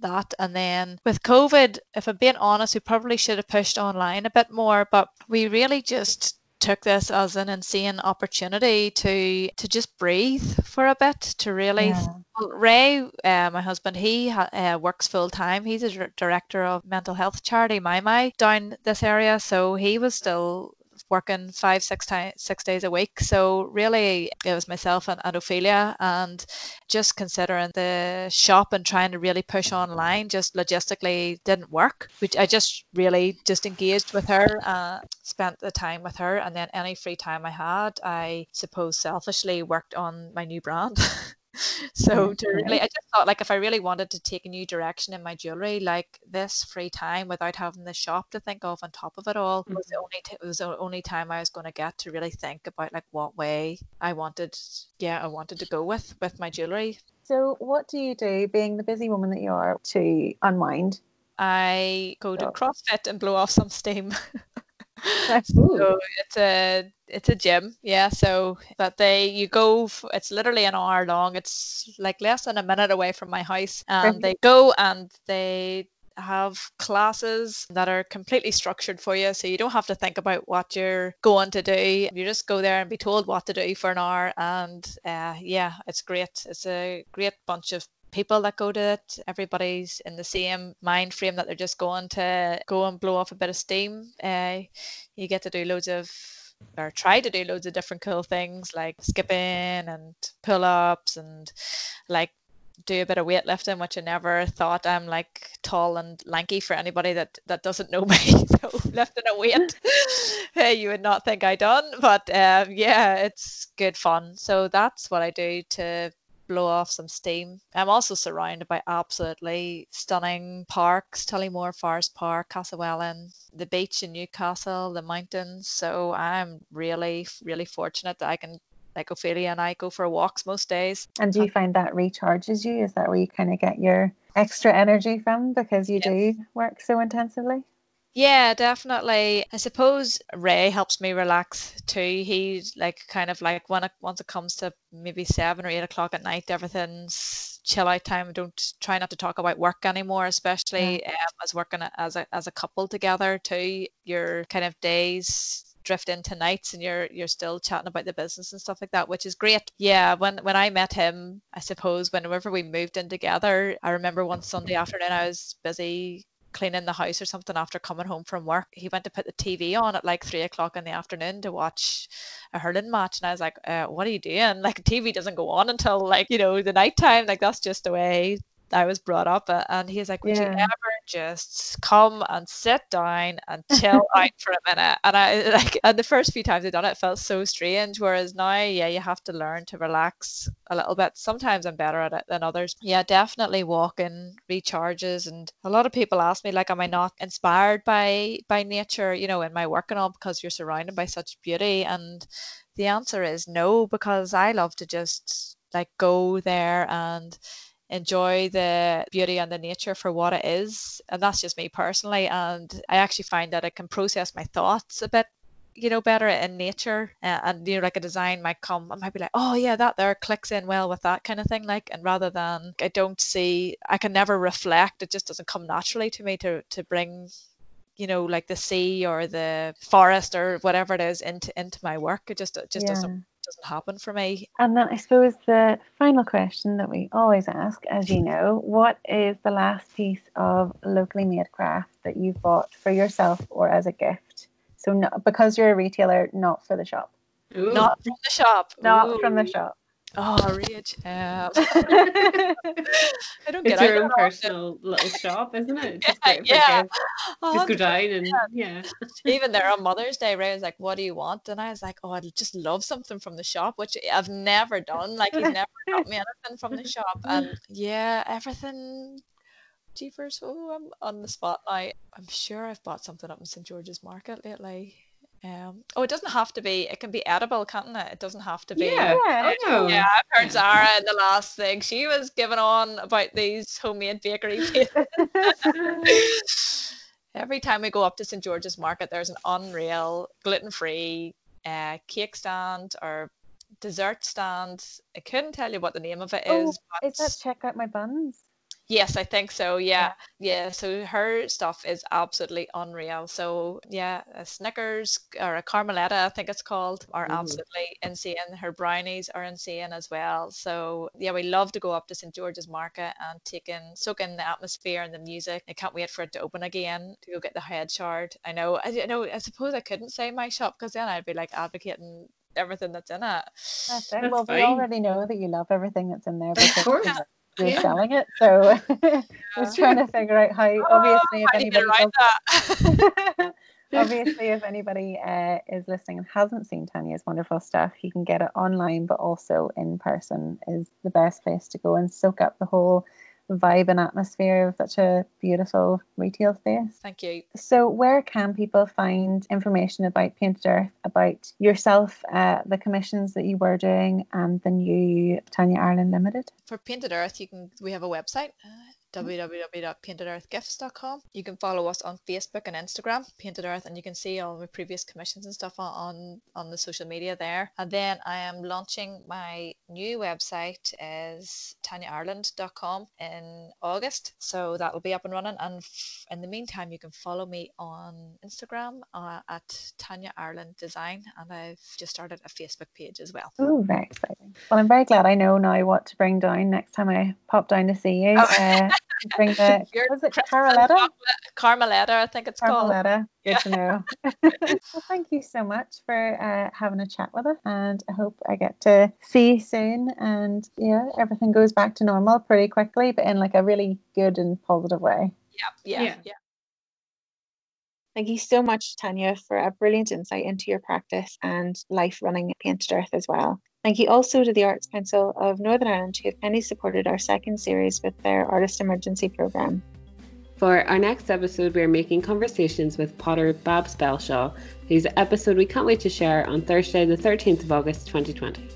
that. And then with COVID, if I'm being honest, we probably should have pushed online a bit more, but we really just took this as an insane opportunity to to just breathe for a bit to really yeah. ray uh, my husband he uh, works full time he's a director of mental health charity my my down this area so he was still working five, six times, six days a week. So really, it was myself and, and Ophelia, and just considering the shop and trying to really push online, just logistically didn't work. Which I just really just engaged with her, uh, spent the time with her, and then any free time I had, I suppose selfishly worked on my new brand. so to really, I just thought like if I really wanted to take a new direction in my jewelry, like this free time without having the shop to think of on top of it all mm-hmm. was the mm-hmm. only t- was the only time I was going to get to really think about like what way I wanted, yeah, I wanted to go with with my jewelry. So what do you do, being the busy woman that you are, to unwind? I go to CrossFit and blow off some steam. so it's a it's a gym yeah. So that they you go it's literally an hour long. It's like less than a minute away from my house. And they go and they have classes that are completely structured for you. So you don't have to think about what you're going to do. You just go there and be told what to do for an hour. And uh, yeah it's great. It's a great bunch of people that go to it. Everybody's in the same mind frame that they're just going to go and blow off a bit of steam. Uh, you get to do loads of or try to do loads of different cool things like skipping and pull ups and like do a bit of weightlifting, which I never thought I'm like tall and lanky for anybody that that doesn't know me. So lifting a weight, hey, you would not think I done, but um, yeah, it's good fun. So that's what I do to blow off some steam. I'm also surrounded by absolutely stunning parks, Tollymore Forest Park, Castlewellan, the beach in Newcastle, the mountains. So I'm really, really fortunate that I can like Ophelia and I go for walks most days. And do you find that recharges you? Is that where you kind of get your extra energy from because you yes. do work so intensively? Yeah, definitely. I suppose Ray helps me relax too. He's like kind of like when it once it comes to maybe seven or eight o'clock at night, everything's chill out time. Don't try not to talk about work anymore, especially yeah. um, as working as a as a couple together too. Your kind of days drift into nights and you're you're still chatting about the business and stuff like that, which is great. Yeah, when when I met him, I suppose whenever we moved in together, I remember one Sunday afternoon I was busy cleaning the house or something after coming home from work, he went to put the TV on at like three o'clock in the afternoon to watch a hurling match. And I was like, uh, what are you doing? Like, TV doesn't go on until like, you know, the nighttime. Like, that's just the way I was brought up. Uh, and he's like, would yeah. you ever just come and sit down and chill out for a minute? And I like, and the first few times I done it, it felt so strange. Whereas now, yeah, you have to learn to relax a little bit. Sometimes I'm better at it than others. Yeah, definitely walking recharges. And a lot of people ask me, like, am I not inspired by by nature? You know, in my work and all, because you're surrounded by such beauty. And the answer is no, because I love to just like go there and enjoy the beauty and the nature for what it is. And that's just me personally. And I actually find that I can process my thoughts a bit you know better in nature uh, and you know like a design might come i might be like oh yeah that there clicks in well with that kind of thing like and rather than i don't see i can never reflect it just doesn't come naturally to me to to bring you know like the sea or the forest or whatever it is into into my work it just it just yeah. doesn't doesn't happen for me. And then I suppose the final question that we always ask, as you know, what is the last piece of locally made craft that you've bought for yourself or as a gift? So not, because you're a retailer, not for the shop. Ooh. Not from the shop. Not Ooh. from the shop. Oh, rage. Um, I don't get it's your own personal little shop, isn't it? Just yeah. Just go down and yeah. Even there on Mother's Day, Ray was like, "What do you want?" And I was like, "Oh, I'd just love something from the shop," which I've never done. Like he's never got me anything from the shop, and yeah, everything. Jeepers, oh, I'm on the spot now. I'm sure I've bought something up in St George's Market lately. Um, oh, it doesn't have to be. It can be edible, can't it? It doesn't have to be. Yeah, I know. Yeah, I've heard Zara in the last thing. She was giving on about these homemade bakery Every time we go up to St George's Market, there's an unreal gluten-free uh, cake stand or dessert stand. I couldn't tell you what the name of it is. oh, is. Is that check out my buns? Yes, I think so. Yeah. yeah. yeah. So her stuff is absolutely unreal. So yeah, a Snickers or a Carmeletta, I think it's called, are Ooh. absolutely insane. Her brownies are insane as well. So yeah, we love to go up to St George's Market and take in, soak in the atmosphere and the music. I can't wait for it to open again to go get the head shard. I know. I, I know. I suppose I couldn't say my shop because then I'd be like advocating everything that's in it. That's it. That's well, fine. we already know that you love everything that's in there. Of course you're yeah. selling it. So yeah. just trying to figure out how. Oh, obviously, if anybody obviously, if anybody uh, is listening and hasn't seen Tanya's wonderful stuff, you can get it online, but also in person is the best place to go and soak up the whole vibe and atmosphere of such a beautiful retail space. Thank you. So, where can people find information about Painted Earth, about yourself, uh, the commissions that you were doing, and the new Tanya Ireland Limited? For Painted Earth, you can. We have a website. Uh, www.paintedearthgifts.com. You can follow us on Facebook and Instagram, Painted Earth, and you can see all my previous commissions and stuff on on the social media there. And then I am launching my new website is tanyaireland.com in August, so that will be up and running. And in the meantime, you can follow me on Instagram uh, at Tanya Ireland Design, and I've just started a Facebook page as well. Oh, very exciting! Well, I'm very glad I know now what to bring down next time I pop down to see you. Oh. Uh, bring the was it Carmeletta? Carmeletta, I think it's Carmeletta. called. Good yeah. to know. well, thank you so much for uh, having a chat with us, and I hope I get to see you soon. And yeah, everything goes back to normal pretty quickly, but in like a really good and positive way. Yeah, yeah, yeah. yeah. Thank you so much, Tanya, for a brilliant insight into your practice and life running Painted Earth as well. Thank you also to the Arts Council of Northern Ireland who have kindly supported our second series with their Artist Emergency Programme. For our next episode, we are making conversations with potter Babs Belshaw, whose episode we can't wait to share on Thursday, the 13th of August 2020.